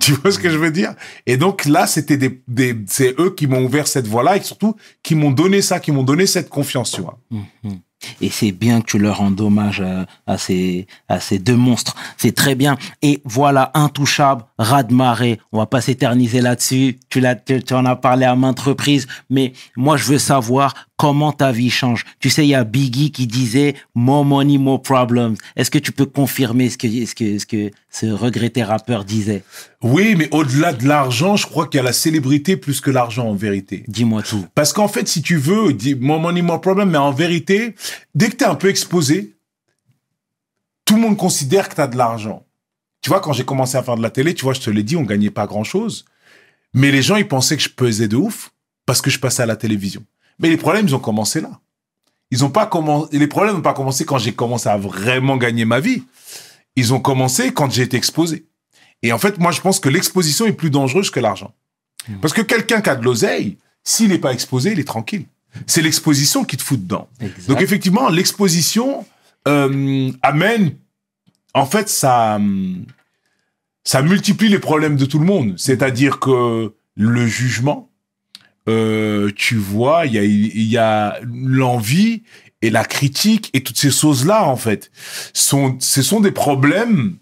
Tu vois ce que je veux dire? Et donc là, c'était des, des c'est eux qui m'ont ouvert cette voie-là et surtout qui m'ont donné ça, qui m'ont donné cette confiance, tu vois. Mhm. Et c'est bien que tu leur rendes hommage à, à ces, à ces deux monstres. C'est très bien. Et voilà, intouchable, raz de marée. On va pas s'éterniser là-dessus. Tu, l'as, tu, tu en as parlé à maintes reprises. Mais moi, je veux savoir comment ta vie change. Tu sais, il y a Biggie qui disait more money, more problems. Est-ce que tu peux confirmer ce que, ce que, ce que ce regretté rappeur disait? Oui, mais au-delà de l'argent, je crois qu'il y a la célébrité plus que l'argent en vérité. Dis-moi tout. Parce qu'en fait, si tu veux, dis more money, more problem, mais en vérité, dès que tu es un peu exposé, tout le monde considère que tu as de l'argent. Tu vois, quand j'ai commencé à faire de la télé, tu vois, je te l'ai dit, on gagnait pas grand-chose. Mais les gens, ils pensaient que je pesais de ouf parce que je passais à la télévision. Mais les problèmes, ils ont commencé là. Ils ont pas commencé, les problèmes n'ont pas commencé quand j'ai commencé à vraiment gagner ma vie. Ils ont commencé quand j'ai été exposé. Et en fait, moi, je pense que l'exposition est plus dangereuse que l'argent. Parce que quelqu'un qui a de l'oseille, s'il n'est pas exposé, il est tranquille. C'est l'exposition qui te fout dedans. Exact. Donc effectivement, l'exposition euh, amène, en fait, ça, ça multiplie les problèmes de tout le monde. C'est-à-dire que le jugement, euh, tu vois, il y a, y a l'envie et la critique et toutes ces choses-là, en fait, sont, ce sont des problèmes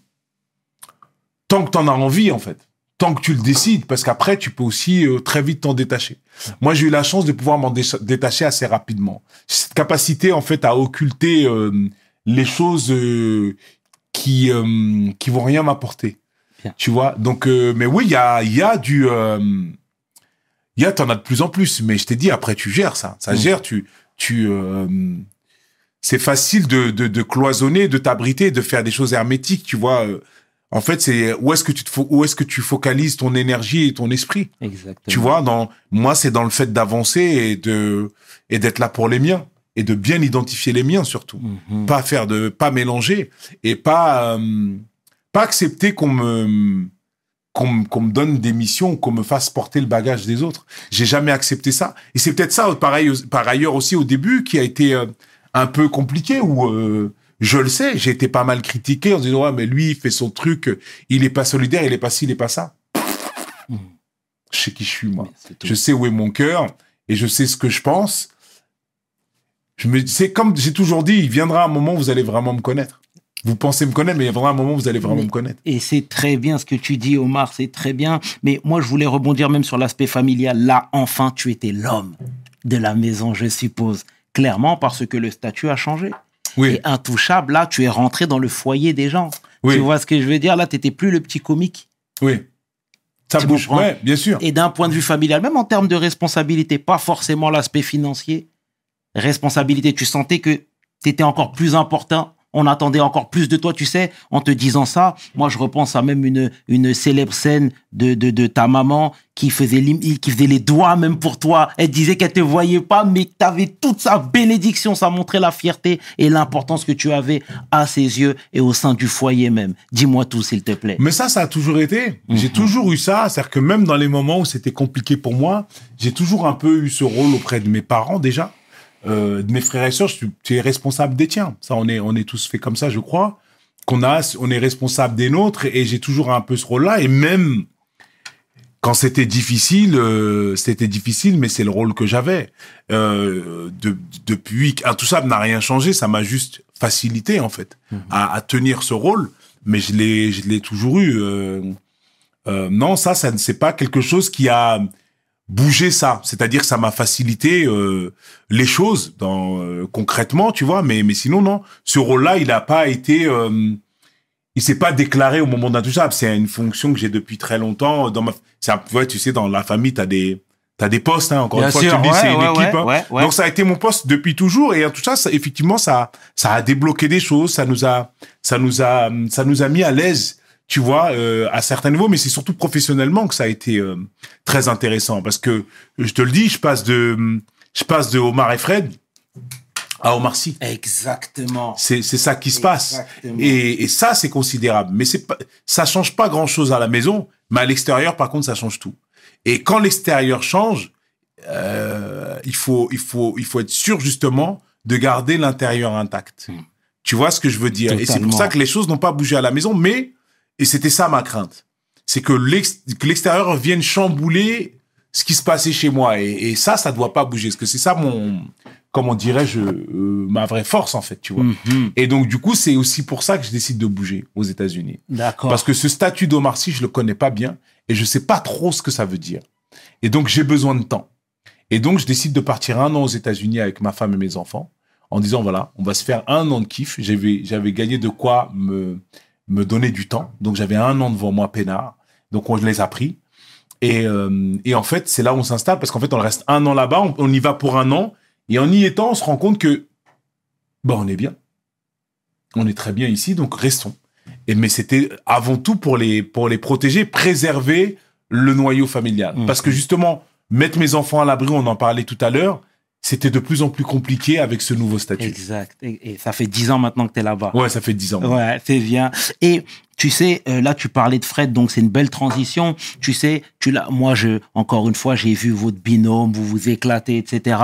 tant que tu en as envie, en fait. Tant que tu le décides, parce qu'après, tu peux aussi euh, très vite t'en détacher. Moi, j'ai eu la chance de pouvoir m'en détacher assez rapidement. Cette capacité, en fait, à occulter euh, les choses qui qui vont rien m'apporter. Tu vois? Donc, euh, mais oui, il y a il y a du euh, il y a t'en as de plus en plus. Mais je t'ai dit, après, tu gères ça. Ça Mm. gère. Tu tu euh, c'est facile de, de de cloisonner, de t'abriter, de faire des choses hermétiques. Tu vois. euh, En fait, c'est où est-ce que tu te où est-ce que tu focalises ton énergie et ton esprit? Exactement. Tu vois, dans moi, c'est dans le fait d'avancer et de et d'être là pour les miens et de bien identifier les miens surtout. Mhm. Pas faire de pas mélanger et pas euh, pas accepter qu'on me qu'on me- donne des missions, qu'on me fasse porter le bagage des autres. J'ai jamais accepté ça. Et c'est peut-être ça, pareil, par ailleurs aussi au début, qui a été euh, un peu compliqué où euh, je le sais, j'ai été pas mal critiqué en disant ouais mais lui il fait son truc, il est pas solidaire, il est pas ci, il est pas ça. Je sais qui je suis moi. Je sais où est mon cœur et je sais ce que je pense. Je me, c'est comme j'ai toujours dit, il viendra un moment où vous allez vraiment me connaître. Vous pensez me connaître, mais il viendra un moment où vous allez vraiment Mais- me connaître. Et c'est très bien ce que tu dis, Omar, c'est très bien. Mais moi, je voulais rebondir même sur l'aspect familial. Là, enfin, tu étais l'homme de la maison, je suppose. Clairement, parce que le statut a changé. Oui, Et intouchable, là, tu es rentré dans le foyer des gens. oui, Tu vois ce que je veux dire? Là, tu n'étais plus le petit comique. oui. Ça Tu bouge, ouais, bien sûr. Et d'un point de vue familial, même en termes de responsabilité, pas forcément l'aspect financier. Responsabilité, tu sentais que tu étais encore plus important. On attendait encore plus de toi, tu sais, en te disant ça. Moi, je repense à même une, une célèbre scène de, de, de ta maman qui faisait, qui faisait les doigts même pour toi. Elle disait qu'elle te voyait pas, mais tu avais toute sa bénédiction. Ça montrait la fierté et l'importance que tu avais à ses yeux et au sein du foyer même. Dis-moi tout, s'il te plaît. Mais ça, ça a toujours été. J'ai toujours eu ça. C'est-à-dire que même dans les moments où c'était compliqué pour moi, j'ai toujours un peu eu ce rôle auprès de mes parents déjà, euh, de mes frères et sœurs. Tu es responsable des tiens. Ça, on est, on est tous fait comme ça, je crois. Qu'on a, on est responsable des nôtres et j'ai toujours un peu ce rôle-là. Et même quand c'était difficile, euh, c'était difficile, mais c'est le rôle que j'avais. Euh, de, depuis, ah, tout ça n'a rien changé, ça m'a juste facilité en fait à, à tenir ce rôle, mais je l'ai, je l'ai toujours eu. Euh, non, ça, ça ne c'est pas quelque chose qui a bougé ça. C'est-à-dire que ça m'a facilité euh, les choses dans euh, concrètement, tu vois. Mais mais sinon non, ce rôle-là, il n'a pas été euh, il s'est pas déclaré au moment d'intouchable. C'est une fonction que j'ai depuis très longtemps dans ma. Un, ouais, tu sais, dans la famille, t'as des t'as des postes. Hein, encore Bien une fois, sûr, dis, ouais, c'est une équipe. ouais, hein. ouais, ouais. Donc ça a été mon poste depuis toujours et tout ça, ça effectivement, ça ça a débloqué des choses. Ça nous a ça nous a ça nous a mis à l'aise. Tu vois, euh, à certains niveaux, mais c'est surtout professionnellement que ça a été euh, très intéressant parce que je te le dis, je passe de je passe de Omar et Fred à Omar Sy. Exactement. C'est c'est ça qui se passe. Et, et ça, c'est considérable. Mais c'est pas, ça change pas grand chose à la maison, mais à l'extérieur, par contre, ça change tout. Et quand l'extérieur change, euh, il faut, il faut, il faut être sûr justement de garder l'intérieur intact. Hmm. Tu vois ce que je veux dire? Et c'est pour ça que les choses n'ont pas bougé à la maison. Mais et c'était ça ma crainte, c'est que l'ex- que l'extérieur vienne chambouler ce qui se passait chez moi. Et, et ça, ça doit pas bouger, parce que c'est ça mon, comment dirais-je, euh, ma vraie force en fait, tu vois. Mhm. Et donc, du coup, c'est aussi pour ça que je décide de bouger aux États-Unis. D'accord. Parce que ce statut d'Omar Sy, je le connais pas bien et je sais pas trop ce que ça veut dire. Et donc, j'ai besoin de temps. Et donc, je décide de partir un an aux États-Unis avec ma femme et mes enfants en disant, voilà, on va se faire un an de kiff. J'avais, j'avais gagné de quoi me, me donner du temps. Donc, j'avais un an devant moi, peinard. Donc, on les a pris. Et, euh, et en fait, c'est là où on s'installe parce qu'en fait, on reste un an là-bas, on, on y va pour un an. Et en y étant, on se rend compte que, bon, on est bien. On est très bien ici, donc restons. Et mais c'était avant tout pour les pour les protéger, préserver le noyau familial. Mhm. Parce que justement, mettre mes enfants à l'abri, on en parlait tout à l'heure, c'était de plus en plus compliqué avec ce nouveau statut. Exact. Et, et ça fait dix ans maintenant que tu es là-bas. Ouais, ça fait dix ans. Ouais, c'est bien. Et tu sais, euh, là, tu parlais de Fred, donc c'est une belle transition. Tu sais, tu l'as, moi, je, encore une fois, j'ai vu votre binôme, vous vous éclatez, etc.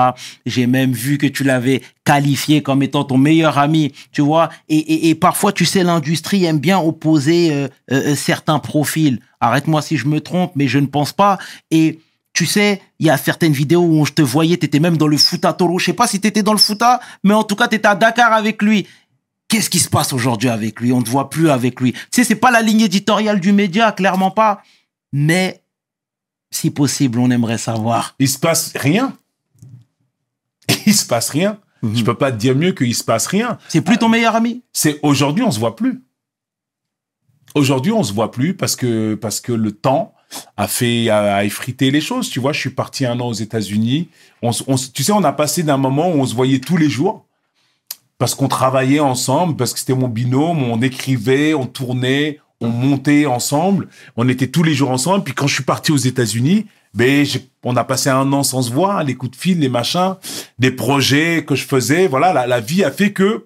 J'ai même vu que tu l'avais qualifié comme étant ton meilleur ami, tu vois. Et, et, et parfois, tu sais, l'industrie aime bien opposer euh, euh, certains profils. Arrête-moi si je me trompe, mais je ne pense pas. Et tu sais, il y a certaines vidéos où je te voyais, tu étais même dans le à Toro. Je sais pas si tu étais dans le à, mais en tout cas, tu étais à Dakar avec lui. Qu'est-ce qui se passe aujourd'hui avec lui? On ne te voit plus avec lui. Tu sais, c'est pas la ligne éditoriale du média, clairement pas. Mais si possible, on aimerait savoir. Il se passe rien. Il se passe rien. Mhm. Je peux pas te dire mieux qu'il se passe rien. C'est plus ton meilleur ami? C'est aujourd'hui on se voit plus. Aujourd'hui on se voit plus parce que parce que le temps a fait a, a effrité les choses. Tu vois, je suis parti un an aux États-Unis. On, tu sais, on a passé d'un moment où on se voyait tous les jours parce qu'on travaillait ensemble, parce que c'était mon binôme. On écrivait, on tournait, on montait ensemble, on était tous les jours ensemble. Puis quand je suis parti aux États-Unis, ben on a passé un an sans se voir, les coups de fil, les machins, des projets que je faisais. Voilà, la, la vie a fait que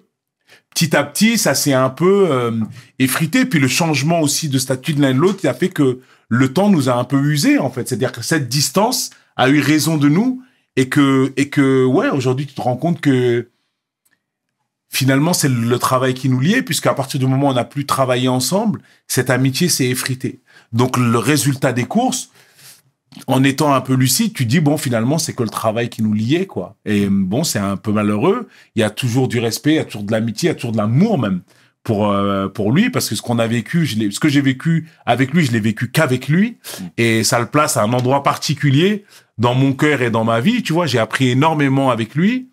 petit à petit, ça s'est un peu euh, effrité. Puis le changement aussi de statut de l'un et de l'autre, il a fait que le temps nous a un peu usé en fait. C'est-à-dire que cette distance a eu raison de nous et que et que ouais, aujourd'hui tu te rends compte que finalement c'est le travail qui nous liait puisqu'à partir du moment où on n'a plus travaillé ensemble, cette amitié s'est effritée. Donc le résultat des courses, en étant un peu lucide, tu dis bon finalement c'est que le travail qui nous liait quoi. Et bon c'est un peu malheureux. Il y a toujours du respect, il y a toujours de l'amitié, il y a toujours de l'amour même pour euh, pour lui parce que ce qu'on a vécu, je ce que j'ai vécu avec lui, je l'ai vécu qu'avec lui et ça le place à un endroit particulier dans mon cœur et dans ma vie. Tu vois, j'ai appris énormément avec lui.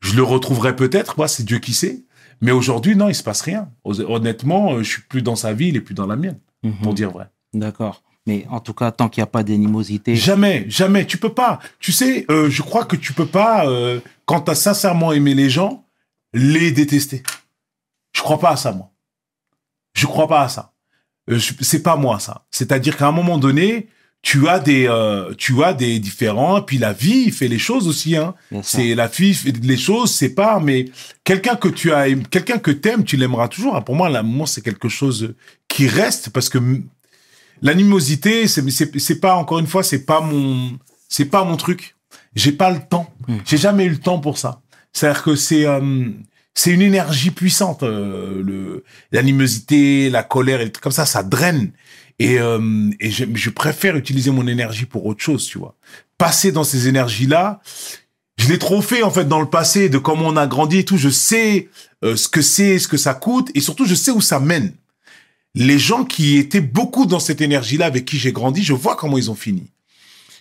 Je le retrouverai peut-être, moi c'est Dieu qui sait. Mais aujourd'hui non, il se passe rien. Honnêtement, euh, je suis plus dans sa vie, il est plus dans la mienne, Mhm. pour dire vrai. D'accord. Mais en tout cas, tant qu'il n'y a pas d'animosité. Jamais, jamais. Tu peux pas. Tu sais, euh, je crois que tu peux pas, euh, quand tu as sincèrement aimé les gens, les détester. Je crois pas à ça, moi. Je crois pas à ça. Euh, c'est pas moi, ça. C'est-à-dire qu'à un moment donné, tu as des, euh, tu as des différents, puis la vie fait les choses aussi, hein. C'est la vie fait les choses, c'est pas, mais quelqu'un que tu as, quelqu'un que t'aimes, tu l'aimeras toujours. Pour moi, l'amour, c'est quelque chose qui reste parce que l'animosité, c'est, c'est, c'est pas, encore une fois, c'est pas mon, c'est pas mon truc. J'ai pas le temps. Mm. J'ai jamais eu le temps pour ça. C'est-à-dire que c'est, euh, c'est une énergie puissante, euh, le, l'animosité, la colère et trucs comme ça, ça draine. Et, euh, et je, je préfère utiliser mon énergie pour autre chose, tu vois. Passer dans ces énergies-là, je l'ai trop fait en fait dans le passé, de comment on a grandi et tout. Je sais euh, ce que c'est, ce que ça coûte, et surtout je sais où ça mène. Les gens qui étaient beaucoup dans cette énergie-là, avec qui j'ai grandi, je vois comment ils ont fini.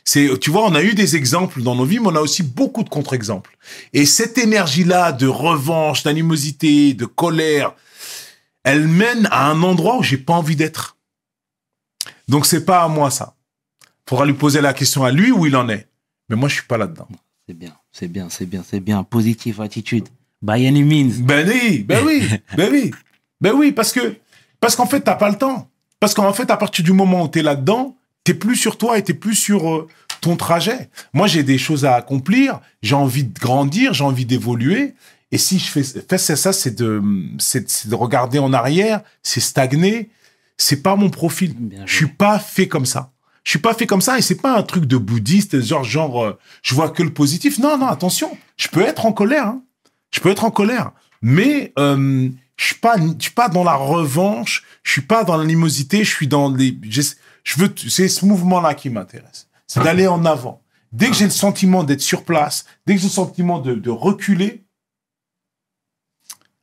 C'est, tu vois, on a eu des exemples dans nos vies, mais on a aussi beaucoup de contre-exemples. Et cette énergie-là de revanche, d'animosité, de colère, elle mène à un endroit où j'ai pas envie d'être. Donc c'est pas à moi ça. Faudra lui poser la question à lui où il en est. Mais moi je suis pas là-dedans. C'est bien, c'est bien, c'est bien, c'est bien. Positive attitude. By any means. Ben oui, ben oui, ben oui, ben oui, parce que parce qu'en fait t'as pas le temps. Parce qu'en fait à partir du moment où t'es là-dedans, t'es plus sur toi et t'es plus sur euh, ton trajet. Moi j'ai des choses à accomplir, j'ai envie de grandir, j'ai envie d'évoluer. Et si je fais, fais ça, c'est de c'est de regarder en arrière, c'est stagner. C'est pas mon profil. Je suis pas fait comme ça. Je suis pas fait comme ça et c'est pas un truc de bouddhiste genre genre euh, je vois que le positif. Non non attention, je peux être en colère. Hein. Je peux être en colère, mais euh, je suis pas je suis pas dans la revanche. Je suis pas dans l'animosité. Je suis dans les. Je veux c'est ce mouvement là qui m'intéresse. C'est d'aller en avant. Dès que j'ai le sentiment d'être sur place, dès que j'ai le sentiment de, de reculer,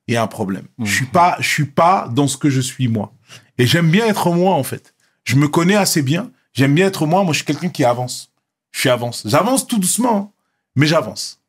il y a un problème. Je suis pas je suis pas dans ce que je suis moi. Et j'aime bien être moi en fait. Je me connais assez bien. J'aime bien être moi. Moi, je suis quelqu'un qui avance. Je suis avance. J'avance tout doucement, hein, mais j'avance.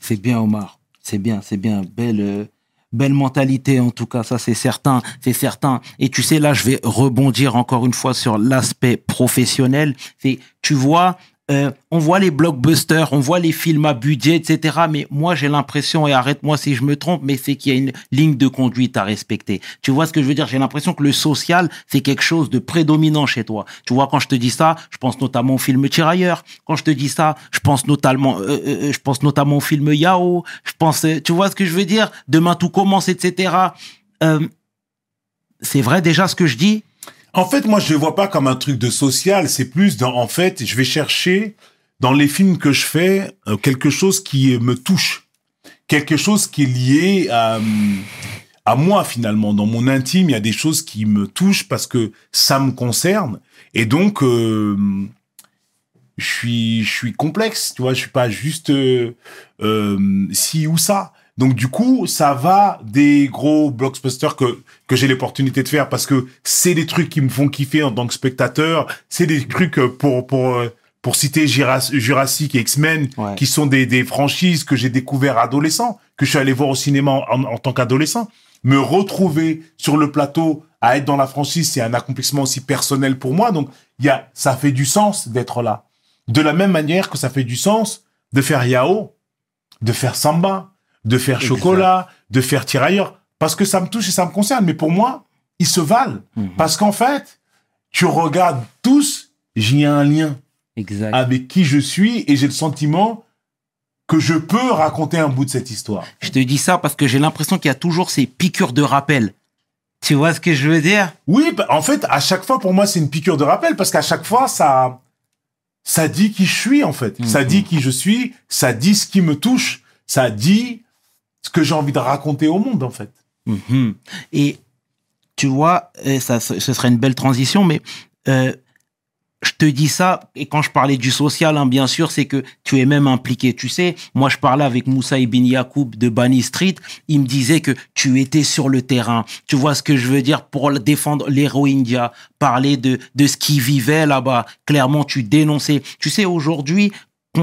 C'est bien, Omar. C'est bien, c'est bien. Belle, euh, belle mentalité, en tout cas. Ça, c'est certain. C'est certain. Et tu sais, là, je vais rebondir encore une fois sur l'aspect professionnel. C'est, tu vois, euh, on voit les blockbusters, on voit les films à budget, etc. Mais moi, j'ai l'impression, et arrête-moi si je me trompe, mais c'est qu'il y a une ligne de conduite à respecter. Tu vois ce que je veux dire? J'ai l'impression que le social, c'est quelque chose de prédominant chez toi. Tu vois, quand je te dis ça, je pense notamment au film Tirailleurs. Quand je te dis ça, je pense notamment, euh, euh, je pense notamment au film Yao. Je pense, euh, tu vois ce que je veux dire? Demain tout commence, etc. Euh, c'est vrai déjà ce que je dis? En fait, moi, je le vois pas comme un truc de social. C'est plus dans, en fait, je vais chercher dans les films que je fais euh, quelque chose qui euh, me touche, quelque chose qui est lié à euh, à moi finalement. Dans mon intime, il y a des choses qui me touchent parce que ça me concerne. Et donc, euh, je suis je suis complexe. Tu vois, je suis pas juste euh, euh, ci ou ça. Donc du coup, ça va des gros blockbusters que que j'ai l'opportunité de faire parce que c'est des trucs qui me font kiffer en tant que spectateur. C'est des trucs euh, pour pour euh, pour citer Jurass- Jurassic et X-Men, Ouais. qui sont des, des franchises que j'ai découvert adolescent, que je suis allé voir au cinéma en, en tant qu'adolescent. Me retrouver sur le plateau à être dans la franchise, c'est un accomplissement aussi personnel pour moi. Donc, il y a, ça fait du sens d'être là. De la même manière que ça fait du sens de faire Yao, de faire Samba, de faire. Chocolat, de faire Tirailleur, parce que ça me touche et ça me concerne. Mais pour moi, ils se valent. Mhm. Parce qu'en fait, tu regardes tous, j'ai un lien Exact. avec qui je suis et j'ai le sentiment que je peux raconter un bout de cette histoire. Je te dis ça parce que j'ai l'impression qu'il y a toujours ces piqûres de rappel. Tu vois ce que je veux dire? Oui, bah, en fait, à chaque fois, pour moi, c'est une piqûre de rappel parce qu'à chaque fois, ça, ça dit qui je suis, en fait. Ça dit qui je suis, ça dit ce qui me touche, ça dit ce que j'ai envie de raconter au monde, en fait. Mhm. Et tu vois, ça, ce serait une belle transition, mais euh, je te dis ça, et quand je parlais du social, hein, bien sûr, c'est que tu es même impliqué. Tu sais, moi, je parlais avec Moussa Ibn Yacoub de Bani Street. Il me disait que tu étais sur le terrain. Tu vois ce que je veux dire pour défendre les Rohingyas, parler de, de ce qu'ils vivaient là-bas. Clairement, tu dénonçais. Tu sais, aujourd'hui,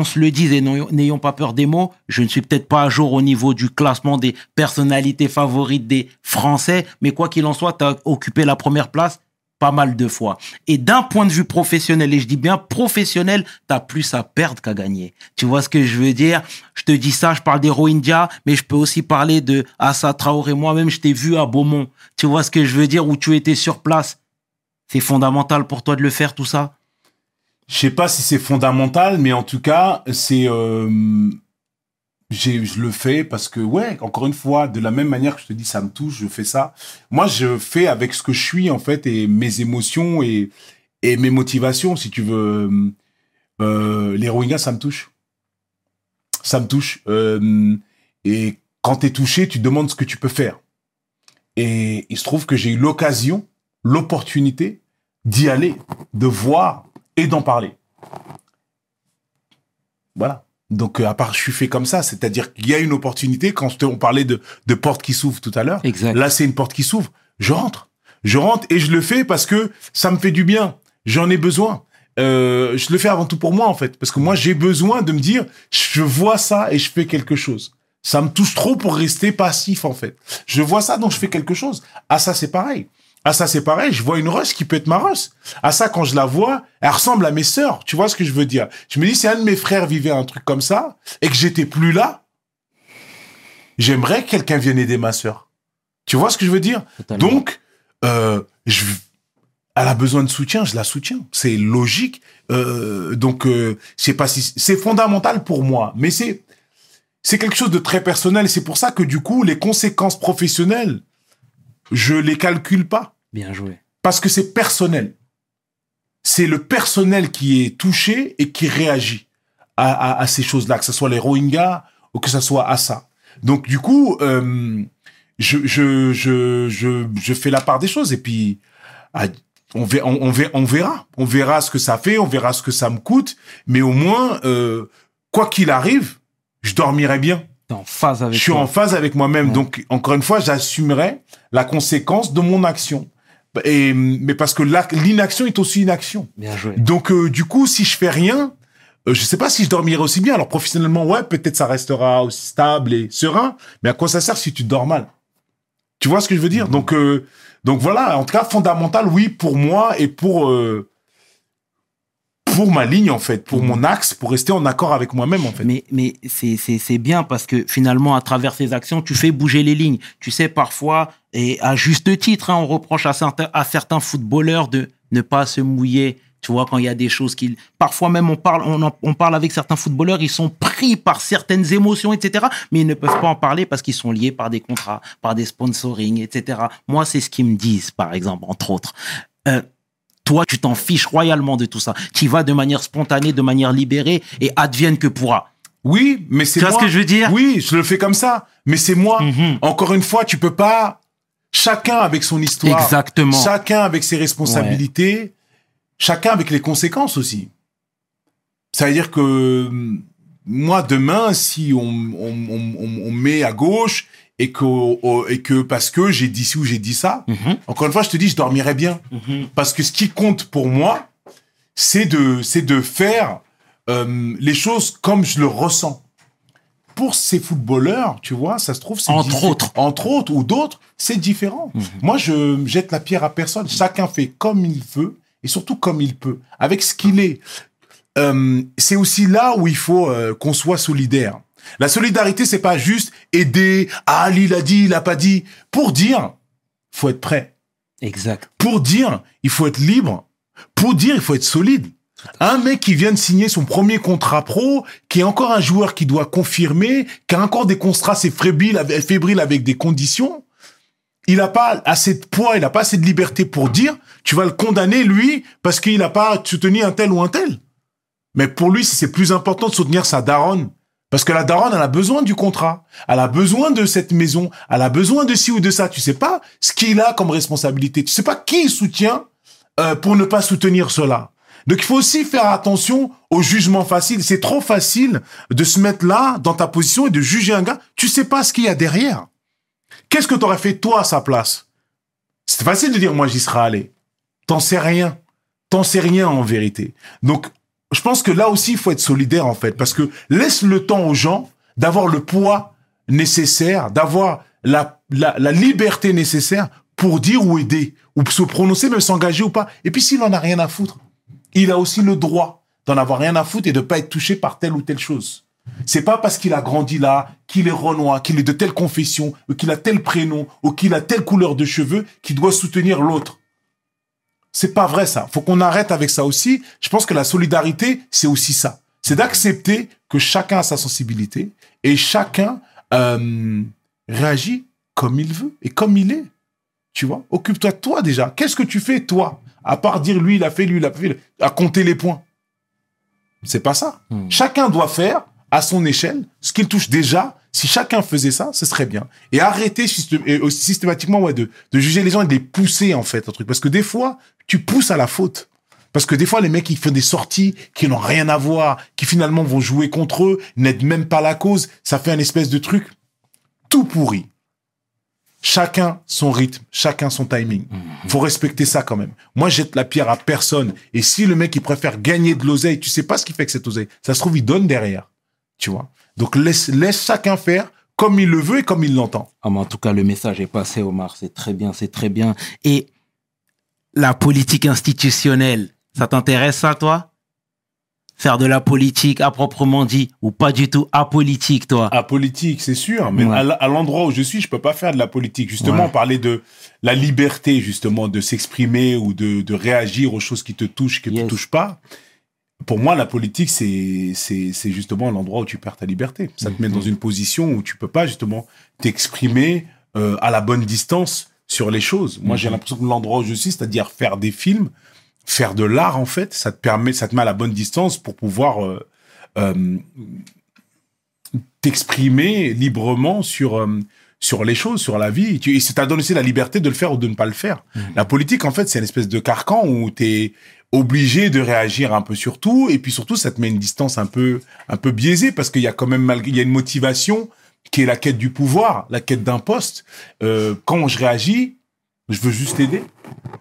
se le dise et n'ayons pas peur des mots, je ne suis peut-être pas à jour au niveau du classement des personnalités favorites des Français, mais quoi qu'il en soit, tu as occupé la première place pas mal de fois. Et d'un point de vue professionnel, et je dis bien professionnel, tu as plus à perdre qu'à gagner. Tu vois ce que je veux dire? Je te dis ça, je parle des Rohingyas, mais je peux aussi parler de Assa Traoré. Moi-même, je t'ai vu à Beaumont. Tu vois ce que je veux dire? Où tu étais sur place. C'est fondamental pour toi de le faire, tout ça? Je sais pas si c'est fondamental, mais en tout cas, c'est, euh, je le fais parce que, ouais, encore une fois, de la même manière que je te dis, ça me touche, je fais ça. Moi, je fais avec ce que je suis, en fait, et mes émotions et, et mes motivations, si tu veux. Euh, les Rohingyas, ça me touche. Ça me touche. Euh, et quand tu es touché, tu demandes ce que tu peux faire. Et il se trouve que j'ai eu l'occasion, l'opportunité d'y aller, de voir et d'en parler. Voilà. Donc, euh, à part, je suis fait comme ça, c'est-à-dire qu'il y a une opportunité. Quand on parlait de, de porte qui s'ouvre tout à l'heure, là, c'est une porte qui s'ouvre. Je rentre. Je rentre et je le fais parce que ça me fait du bien. J'en ai besoin. Euh, je le fais avant tout pour moi, en fait. Parce que moi, j'ai besoin de me dire, je vois ça et je fais quelque chose. Ça me touche trop pour rester passif, en fait. Je vois ça, donc je fais quelque chose. Ah, ça, c'est pareil. Ah, ça, c'est pareil. Je vois une Russe qui peut être ma Russe. Ah, ça, quand je la vois, elle ressemble à mes sœurs. Tu vois ce que je veux dire? Je me dis, si un de mes frères vivait un truc comme ça et que j'étais plus là, j'aimerais que quelqu'un vienne aider ma sœur. Tu vois ce que je veux dire? Totalement. Donc, euh, je, elle a besoin de soutien, je la soutiens. C'est logique. Euh, donc, euh, je sais pas si c'est fondamental pour moi, mais c'est c'est quelque chose de très personnel. C'est pour ça que du coup, les conséquences professionnelles, je les calcule pas Bien joué. parce que c'est personnel. C'est le personnel qui est touché et qui réagit à, à, à ces choses-là, que ce soit les Rohingyas ou que ce soit à ça. Donc du coup, euh, je, je, je, je, je fais la part des choses et puis ah, on, verra, on, on verra, on ce que ça fait, on verra ce que ça me coûte, mais au moins, euh, quoi qu'il arrive, je dormirai bien. En phase avec Je suis toi. en phase avec moi-même. Ouais. Donc, encore une fois, j'assumerai la conséquence de mon action. Et, mais parce que l'inaction est aussi une action. Bien joué. Donc, euh, du coup, si je fais rien, euh, je sais pas si je dormirai aussi bien. Alors, professionnellement, ouais, peut-être ça restera aussi stable et serein. Mais à quoi ça sert si tu dors mal? Tu vois ce que je veux dire? Donc, euh, donc voilà. En tout cas, fondamental, oui, pour moi et pour euh, pour ma ligne en fait, pour mon axe, pour rester en accord avec moi-même en fait. Mais, mais c'est, bien parce que finalement, à travers ces actions, tu fais bouger les lignes. Tu sais, parfois, et à juste titre, hein, on reproche à certains, à certains footballeurs de ne pas se mouiller. Tu vois, quand il y a des choses qui... Parfois même, on parle, on, en- on parle avec certains footballeurs, ils sont pris par certaines émotions, etc. Mais ils ne peuvent pas en parler parce qu'ils sont liés par des contrats, par des sponsorings, etc. Moi, c'est ce qu'ils me disent, par exemple, entre autres. Euh, toi, tu t'en fiches royalement de tout ça. Tu vas de manière spontanée, de manière libérée, et advienne que pourra. Oui, mais c'est Tu vois moi. ce que je veux dire? Oui, je le fais comme ça. Mais c'est moi. Mhm. Encore une fois, tu peux pas. Chacun avec son histoire. Exactement. Chacun avec ses responsabilités. Chacun avec les conséquences aussi. Ça veut dire que hum, moi demain, si on, on, on, on- on met à gauche et que oh, et que parce que j'ai dit ci ou j'ai dit ça, Mhm. encore une fois, je te dis, je dormirai bien. Mhm. Parce que ce qui compte pour moi, c'est de, c'est de faire euh, les choses comme je le ressens. Pour ces footballeurs, tu vois, ça se trouve, c'est Entre autres. entre autres ou d'autres, c'est différent. Moi, je jette la pierre à personne. Chacun fait comme il veut et surtout comme il peut, avec ce qu'il est. Euh, c'est aussi là où il faut euh, qu'on soit solidaire. La solidarité, c'est pas juste aider. Ah, lui, il a dit, il a pas dit. Pour dire, faut être prêt. Exact. Pour dire, il faut être libre. Pour dire, il faut être solide. Un mec qui vient de signer son premier contrat pro, qui est encore un joueur qui doit confirmer, qui a encore des contrats c'est fébrile, avec- fébrile avec des conditions, il n'a pas assez de poids, il n'a pas assez de liberté pour dire, tu vas le condamner, lui, parce qu'il n'a pas soutenu un tel ou un tel. Mais pour lui, c'est plus important de soutenir sa daronne. Parce que la daronne, elle a besoin du contrat. Elle a besoin de cette maison. Elle a besoin de ci ou de ça. Tu sais pas ce qu'il a comme responsabilité. Tu sais pas qui il soutient euh, pour ne pas soutenir cela. Donc il faut aussi faire attention au jugement facile. C'est trop facile de se mettre là, dans ta position, et de juger un gars. Tu sais pas ce qu'il y a derrière. Qu'est-ce que tu aurais fait toi à sa place? C'est facile de dire moi j'y serais allé. T'en sais rien. T'en sais rien en vérité. Donc je pense que là aussi il faut être solidaire en fait parce que laisse le temps aux gens d'avoir le poids nécessaire, d'avoir la, liberté nécessaire pour dire ou aider ou se prononcer même s'engager ou pas. Et puis s'il en a rien à foutre, il a aussi le droit d'en avoir rien à foutre et de pas être touché par telle ou telle chose. C'est pas parce qu'il a grandi là, qu'il est renois, qu'il est de telle confession, ou qu'il a tel prénom, ou qu'il a telle couleur de cheveux, qu'il doit soutenir l'autre. C'est pas vrai ça. Faut qu'on arrête avec ça aussi. Je pense que la solidarité, c'est aussi ça. C'est d'accepter que chacun a sa sensibilité et chacun euh, réagit comme il veut et comme il est. Tu vois? Occupe-toi de toi déjà. Qu'est-ce que tu fais toi? À part dire lui il a fait, lui il a fait, à compter les points. C'est pas ça. Hmm. Chacun doit faire à son échelle ce qu'il touche déjà. Si chacun faisait ça, ce serait bien. Et arrêter systématiquement ouais, de, de juger les gens et de les pousser en fait un truc. Parce que des fois, tu pousses à la faute. Parce que des fois, les mecs, ils font des sorties qui n'ont rien à voir, qui finalement vont jouer contre eux, n'aident même pas la cause. Ça fait un espèce de truc tout pourri. Chacun son rythme, chacun son timing. Faut respecter ça quand même. Moi, jette la pierre à personne. Et si le mec, il préfère gagner de l'oseille, tu sais pas ce qu'il fait avec cette oseille. Ça se trouve, il donne derrière. Tu vois? Donc, laisse, laisse chacun faire comme il le veut et comme il l'entend. Ah, mais en tout cas, le message est passé, Omar. C'est très bien, c'est très bien. Et la politique institutionnelle, ça t'intéresse, ça, toi? Faire de la politique à proprement dit, ou pas du tout apolitique, toi? À politique, c'est sûr, mais Ouais. à, l'endroit où je suis, je peux pas faire de la politique. Justement, Ouais. parler de la liberté, justement, de s'exprimer ou de, de réagir aux choses qui te touchent, qui ne Yes. te touchent pas. Pour moi, la politique, c'est c'est c'est justement l'endroit où tu perds ta liberté. Ça te met Mhm. dans une position où tu peux pas justement t'exprimer euh, à la bonne distance sur les choses. Moi, j'ai Mhm. l'impression que l'endroit où je suis, c'est-à-dire faire des films, faire de l'art, en fait, ça te permet, ça te met à la bonne distance pour pouvoir euh, euh, t'exprimer librement sur sur les choses, sur la vie. Et ça t'a donné aussi la liberté de le faire ou de ne pas le faire. La politique, en fait, c'est une espèce de carcan où t'es obligé de réagir un peu sur tout. Et puis surtout, ça te met une distance un peu un peu biaisée parce qu'il y a quand même malgré il y a une motivation qui est la quête du pouvoir, la quête d'un poste. Euh, quand je réagis, je veux juste aider.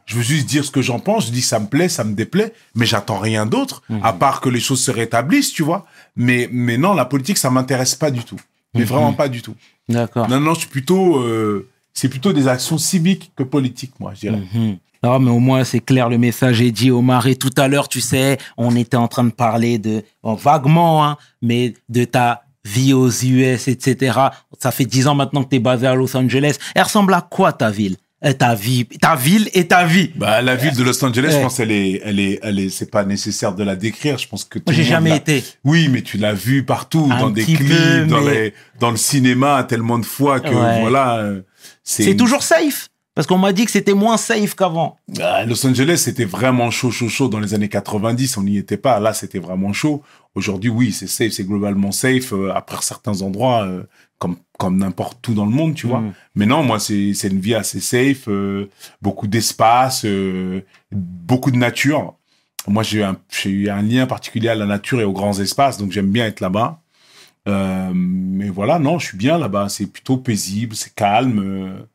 Je veux juste dire ce que j'en pense. Je dis ça me plaît, ça me déplaît, mais j'attends rien d'autre à part que les choses se rétablissent, tu vois. Mais mais non, la politique, ça m'intéresse pas du tout. Mais Mhm. vraiment pas du tout. D'accord. Non, non, je suis plutôt, euh, c'est plutôt des actions civiques que politiques, moi, je dirais. Mhm. Non, mais au moins, c'est clair, le message est dit, Omar. Et tout à l'heure, tu sais, on était en train de parler de, bon, vaguement, hein, mais de ta vie aux US, etc. Ça fait dix ans maintenant que tu es basé à Los Angeles. Elle ressemble à quoi, ta ville? Euh, Ta vie, ta ville et ta vie Bah, la ville de Los Angeles, Ouais. je pense, elle est, elle est, elle est, c'est pas nécessaire de la décrire. Je pense que tout j'ai jamais l'a- été. Oui, mais tu l'as vu partout, Un dans des clips, peu, dans mais- les, dans le cinéma, tellement de fois que, Ouais. voilà, euh, c'est. Toujours safe. Parce qu'on m'a dit que c'était moins safe qu'avant. Ah, Los Angeles, c'était vraiment chaud, chaud, chaud dans les années 90. On n'y était pas. Là, c'était vraiment chaud. Aujourd'hui, oui, c'est safe, c'est globalement safe. Euh, après certains endroits, euh, comme comme n'importe où dans le monde, tu vois. Mm. Mais non, moi, c'est c'est une vie assez safe, euh, beaucoup d'espace, beaucoup de nature. Moi, j'ai eu un j'ai eu un lien particulier à la nature et aux grands espaces, donc j'aime bien être là-bas. Euh, mais voilà, non, je suis bien là-bas. C'est plutôt paisible, c'est calme. euh,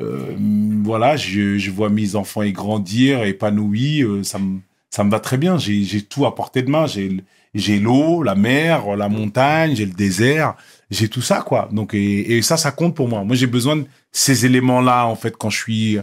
euh, voilà, je, je vois mes enfants y grandir, épanouis. euh, ça me ça me va très bien. J'ai tout à portée de main. J'ai l'eau, la mer, la montagne, j'ai le désert, j'ai tout ça quoi. Donc et, et ça, ça compte pour moi. Moi, j'ai besoin de ces éléments-là en fait quand je suis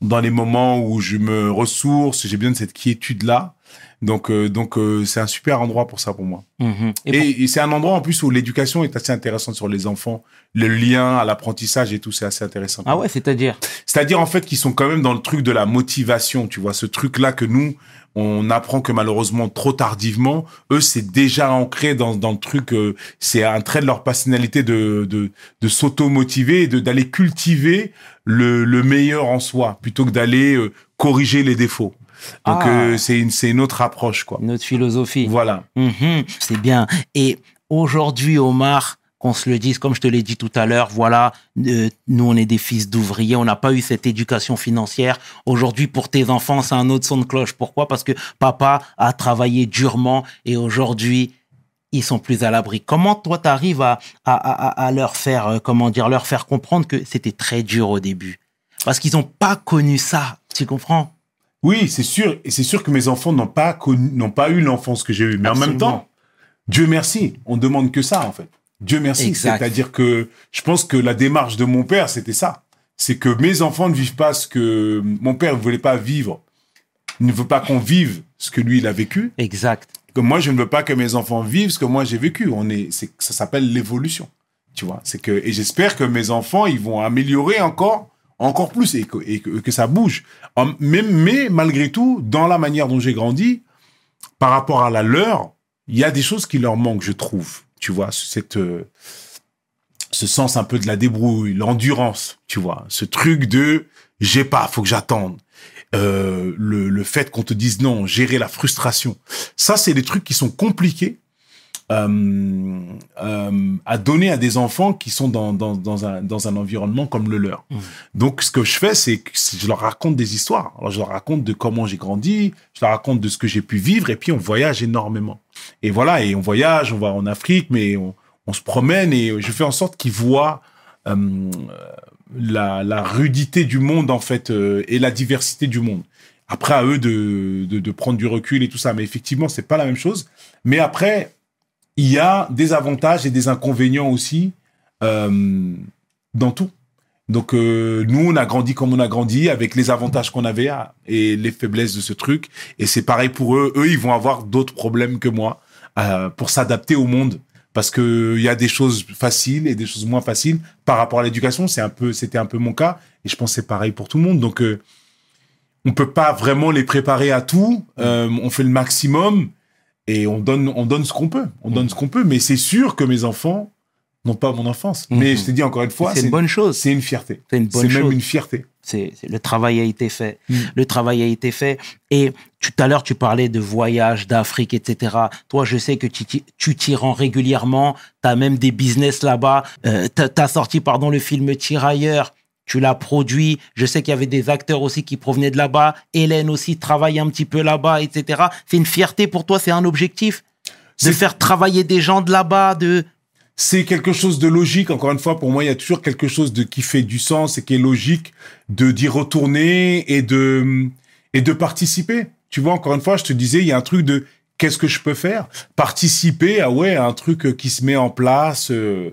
dans les moments où je me ressource. J'ai besoin de cette quiétude là. Donc, euh, donc euh, c'est un super endroit pour ça pour moi. Mhm. Et Et, pour- et c'est un endroit en plus où l'éducation est assez intéressante sur les enfants. Le lien à l'apprentissage et tout, c'est assez intéressant. Ah ouais, c'est-à-dire? C'est-à-dire en fait qu'ils sont quand même dans le truc de la motivation, tu vois, ce truc-là que nous on apprend que malheureusement trop tardivement, eux c'est déjà ancré dans dans le truc, euh, c'est un trait de leur personnalité de de de s'auto-motiver et d'aller cultiver le le meilleur en soi plutôt que d'aller euh, corriger les défauts. Donc Ah. euh, c'est une c'est une autre approche quoi. notre philosophie Voilà. Mhm, c'est bien. Et aujourd'hui, Omar, qu'on se le dise, comme je te l'ai dit tout à l'heure, voilà, euh, nous, on est des fils d'ouvriers, on n'a pas eu cette éducation financière. Aujourd'hui, pour tes enfants, c'est un autre son de cloche. Pourquoi? Parce que papa a travaillé durement et aujourd'hui, ils sont plus à l'abri. Comment toi, tu arrives à, à, à, à leur faire, euh, comment dire, leur faire comprendre que c'était très dur au début? Parce qu'ils n'ont pas connu ça, tu comprends? Oui, c'est sûr. Et c'est sûr que mes enfants n'ont pas n'ont pas eu l'enfance que j'ai eue. Mais en même temps, Dieu merci, on demande que ça, en fait. Dieu merci. C'est-à-dire que je pense que la démarche de mon père, c'était ça. C'est que mes enfants ne vivent pas ce que mon père ne voulait pas vivre. Il ne veut pas qu'on vive ce que lui, il a vécu. Exact. Que moi, je ne veux pas que mes enfants vivent ce que moi, j'ai vécu. On est, c'est, ça s'appelle l'évolution. Tu vois, c'est que, et j'espère que mes enfants, ils vont améliorer encore, encore plus et que, et que, que ça bouge. Mais, mais malgré tout, dans la manière dont j'ai grandi, par rapport à la leur, il y a des choses qui leur manquent, je trouve. Tu vois, cette, euh, ce sens un peu de la débrouille, l'endurance, tu vois, ce truc de j'ai pas, faut que j'attende. Euh, le, le fait qu'on te dise non, gérer la frustration. Ça, c'est des trucs qui sont compliqués euh, euh, à donner à des enfants qui sont dans, dans, dans, un, dans un environnement comme le leur. Mmh. Donc, ce que je fais, c'est que je leur raconte des histoires. Alors, je leur raconte de comment j'ai grandi, je leur raconte de ce que j'ai pu vivre, et puis on voyage énormément. Et voilà, et on voyage, on va en Afrique, mais on, on se promène, et je fais en sorte qu'ils voient euh, la, la rudité du monde, en fait, euh, et la diversité du monde. Après, à eux de, de, de prendre du recul et tout ça. Mais effectivement, c'est pas la même chose. Mais après, il y a des avantages et des inconvénients aussi euh, dans tout. Donc euh, nous, on a grandi comme on a grandi, avec les avantages qu'on avait ah, et les faiblesses de ce truc. Et c'est pareil pour eux. Eux, ils vont avoir d'autres problèmes que moi euh, pour s'adapter au monde. Parce que il y a des choses faciles et des choses moins faciles par rapport à l'éducation. C'est un peu, c'était un peu mon cas. Et je pense c'est pareil pour tout le monde. Donc on peut pas vraiment les préparer à tout. On fait le maximum et on donne, on donne ce qu'on peut. On donne ce qu'on peut. Mais c'est sûr que mes enfants n'ont pas mon enfance. Mais Mhm. je te dis encore une fois, c'est une bonne chose. c'est une fierté. C'est une bonne C'est même chose. une fierté. C'est, le travail a été fait. Mm. Le travail a été fait. Et tout à l'heure, tu parlais de voyages, d'Afrique, etc. Toi, je sais que tu, t'y- tu t'y rends régulièrement. Tu as même des business là-bas. Euh, tu as sorti, pardon, le film Tirailleurs. Tu l'as produit. Je sais qu'il y avait des acteurs aussi qui provenaient de là-bas. Hélène aussi travaille un petit peu là-bas, etc. C'est une fierté pour toi, c'est un objectif de faire travailler des gens de là-bas, de... c'est quelque chose de logique. Encore une fois, pour moi, il y a toujours quelque chose de qui fait du sens et qui est logique de d'y retourner et de et de participer. Tu vois, encore une fois, je te disais, il y a un truc de qu'est-ce que je peux faire? Participer à ouais à un truc qui se met en place euh,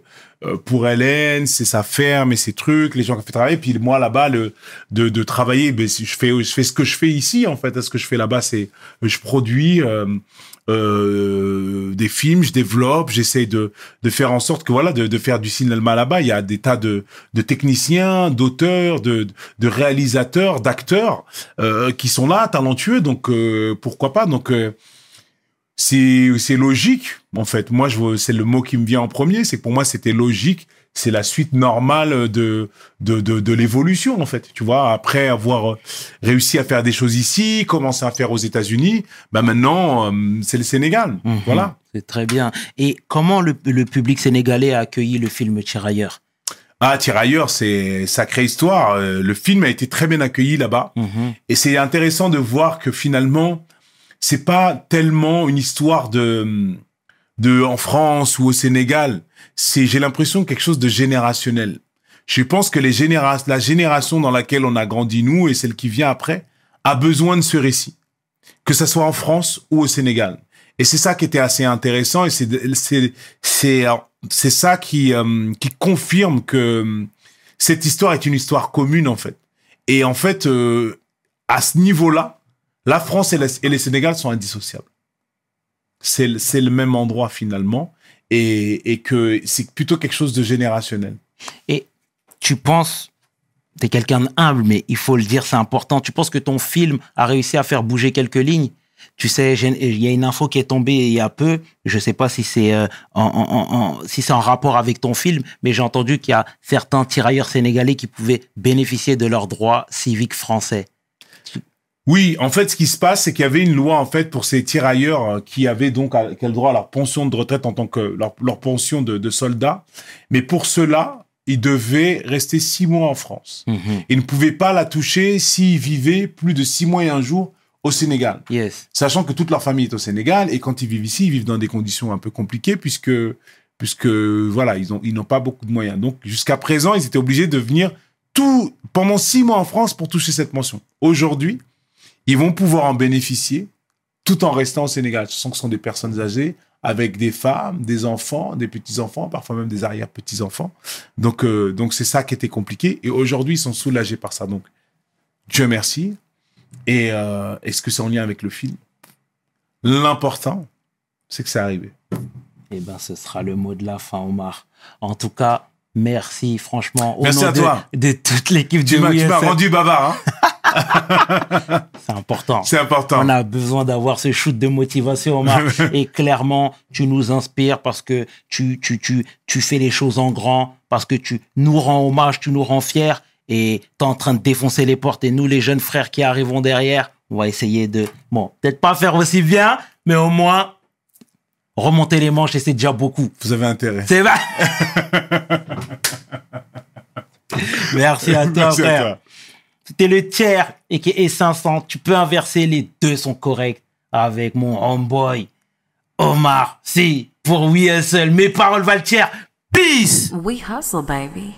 pour Hélène, c'est sa ferme et ses trucs, les gens qui font travailler. Puis moi là-bas, le de, de travailler, ben je fais je fais ce que je fais ici en fait. Ce que je fais là-bas, c'est je produis. euh, euh, des films, je développe, j'essaie de, de faire en sorte que voilà, de, de faire du cinéma là-bas. Il y a des tas de, de techniciens, d'auteurs, de, de réalisateurs, d'acteurs euh, qui sont là, talentueux. Donc euh, pourquoi pas? Donc euh, c'est c'est logique en fait. Moi, je c'est le mot qui me vient en premier. C'est que pour moi, c'était logique. C'est la suite normale de de, de, de l'évolution en fait. Tu vois, après avoir réussi à faire des choses ici, commencé à faire aux États-Unis, bah maintenant euh, c'est le Sénégal. Mhm. Voilà. C'est très bien. Et comment le, le public sénégalais a accueilli le film Tirailleurs Ah, Tirailleurs, c'est sacrée histoire. Euh, Le film a été très bien accueilli là-bas. Mhm. Et c'est intéressant de voir que finalement, c'est pas tellement une histoire de, de en France ou au Sénégal. C'est, j'ai l'impression, quelque chose de générationnel. Je pense que les généra la génération dans laquelle on a grandi nous et celle qui vient après a besoin de ce récit. Que ça soit en France ou au Sénégal. Et c'est ça qui était assez intéressant et c'est, c'est, c'est, c'est ça qui, euh, qui confirme que euh, cette histoire est une histoire commune en fait. Et en fait, euh, à ce niveau-là, La France et, les Sénégal sont indissociables. C'est le- le même endroit finalement et, que c'est plutôt quelque chose de générationnel. Et tu penses, t'es quelqu'un d'humble, mais il faut le dire, c'est important. Tu penses que ton film a réussi à faire bouger quelques lignes? Tu sais, il y a une info qui est tombée il y a peu. Je sais pas si c'est euh, en- si c'est en rapport avec ton film, mais j'ai entendu qu'il y a certains tirailleurs sénégalais qui pouvaient bénéficier de leurs droits civiques français. Oui, en fait, ce qui se passe, c'est qu'il y avait une loi en fait pour ces tirailleurs euh, qui avaient donc à- quel droit à leur pension de retraite en tant que leur, leur pension de, de soldats, mais pour cela, ils devaient rester six mois en France. Ils ne pouvaient pas la toucher s'ils vivaient plus de six mois et un jour au Sénégal. Yes. Sachant que toute leur famille est au Sénégal et quand ils vivent ici, ils vivent dans des conditions un peu compliquées puisque, puisque voilà, ils ont, ils n'ont pas beaucoup de moyens. Donc, jusqu'à présent, ils étaient obligés de venir tout, pendant six mois en France pour toucher cette mention. Aujourd'hui, ils vont pouvoir en bénéficier tout en restant au Sénégal. Ce sont, ce sont des personnes âgées avec des femmes, des enfants, des petits-enfants, parfois même des arrière-petits-enfants. Donc, euh, donc c'est ça qui était compliqué. Et aujourd'hui, ils sont soulagés par ça. Donc, Dieu merci. Et euh, est-ce que c'est en lien avec le film? L'important, c'est que c'est arrivé. Eh ben, ce sera le mot de la fin, Omar. En tout cas, merci, franchement. Au Merci nom à de- toi. De, toute l'équipe m'as tu m'as rendu bavard. Hein C'est important. c'est important. On a besoin d'avoir ce shoot de motivation, Omar. Et clairement, tu nous inspires parce que tu, tu, tu, tu fais les choses en grand, parce que tu nous rends hommage, tu nous rends fiers. Et t'es en train de défoncer les portes. Et nous, les jeunes frères qui arrivons derrière, on va essayer de, bon, peut-être pas faire aussi bien, mais au moins remonter les manches et c'est déjà beaucoup. Vous avez intérêt. C'est vrai. Merci à toi, Merci à frère. toi. C'était le tiers et qui est 500. Tu peux inverser, les deux sont corrects avec mon homeboy Omar. Si, pour We Hustle, mes paroles valent tiers. Peace! We hustle, baby.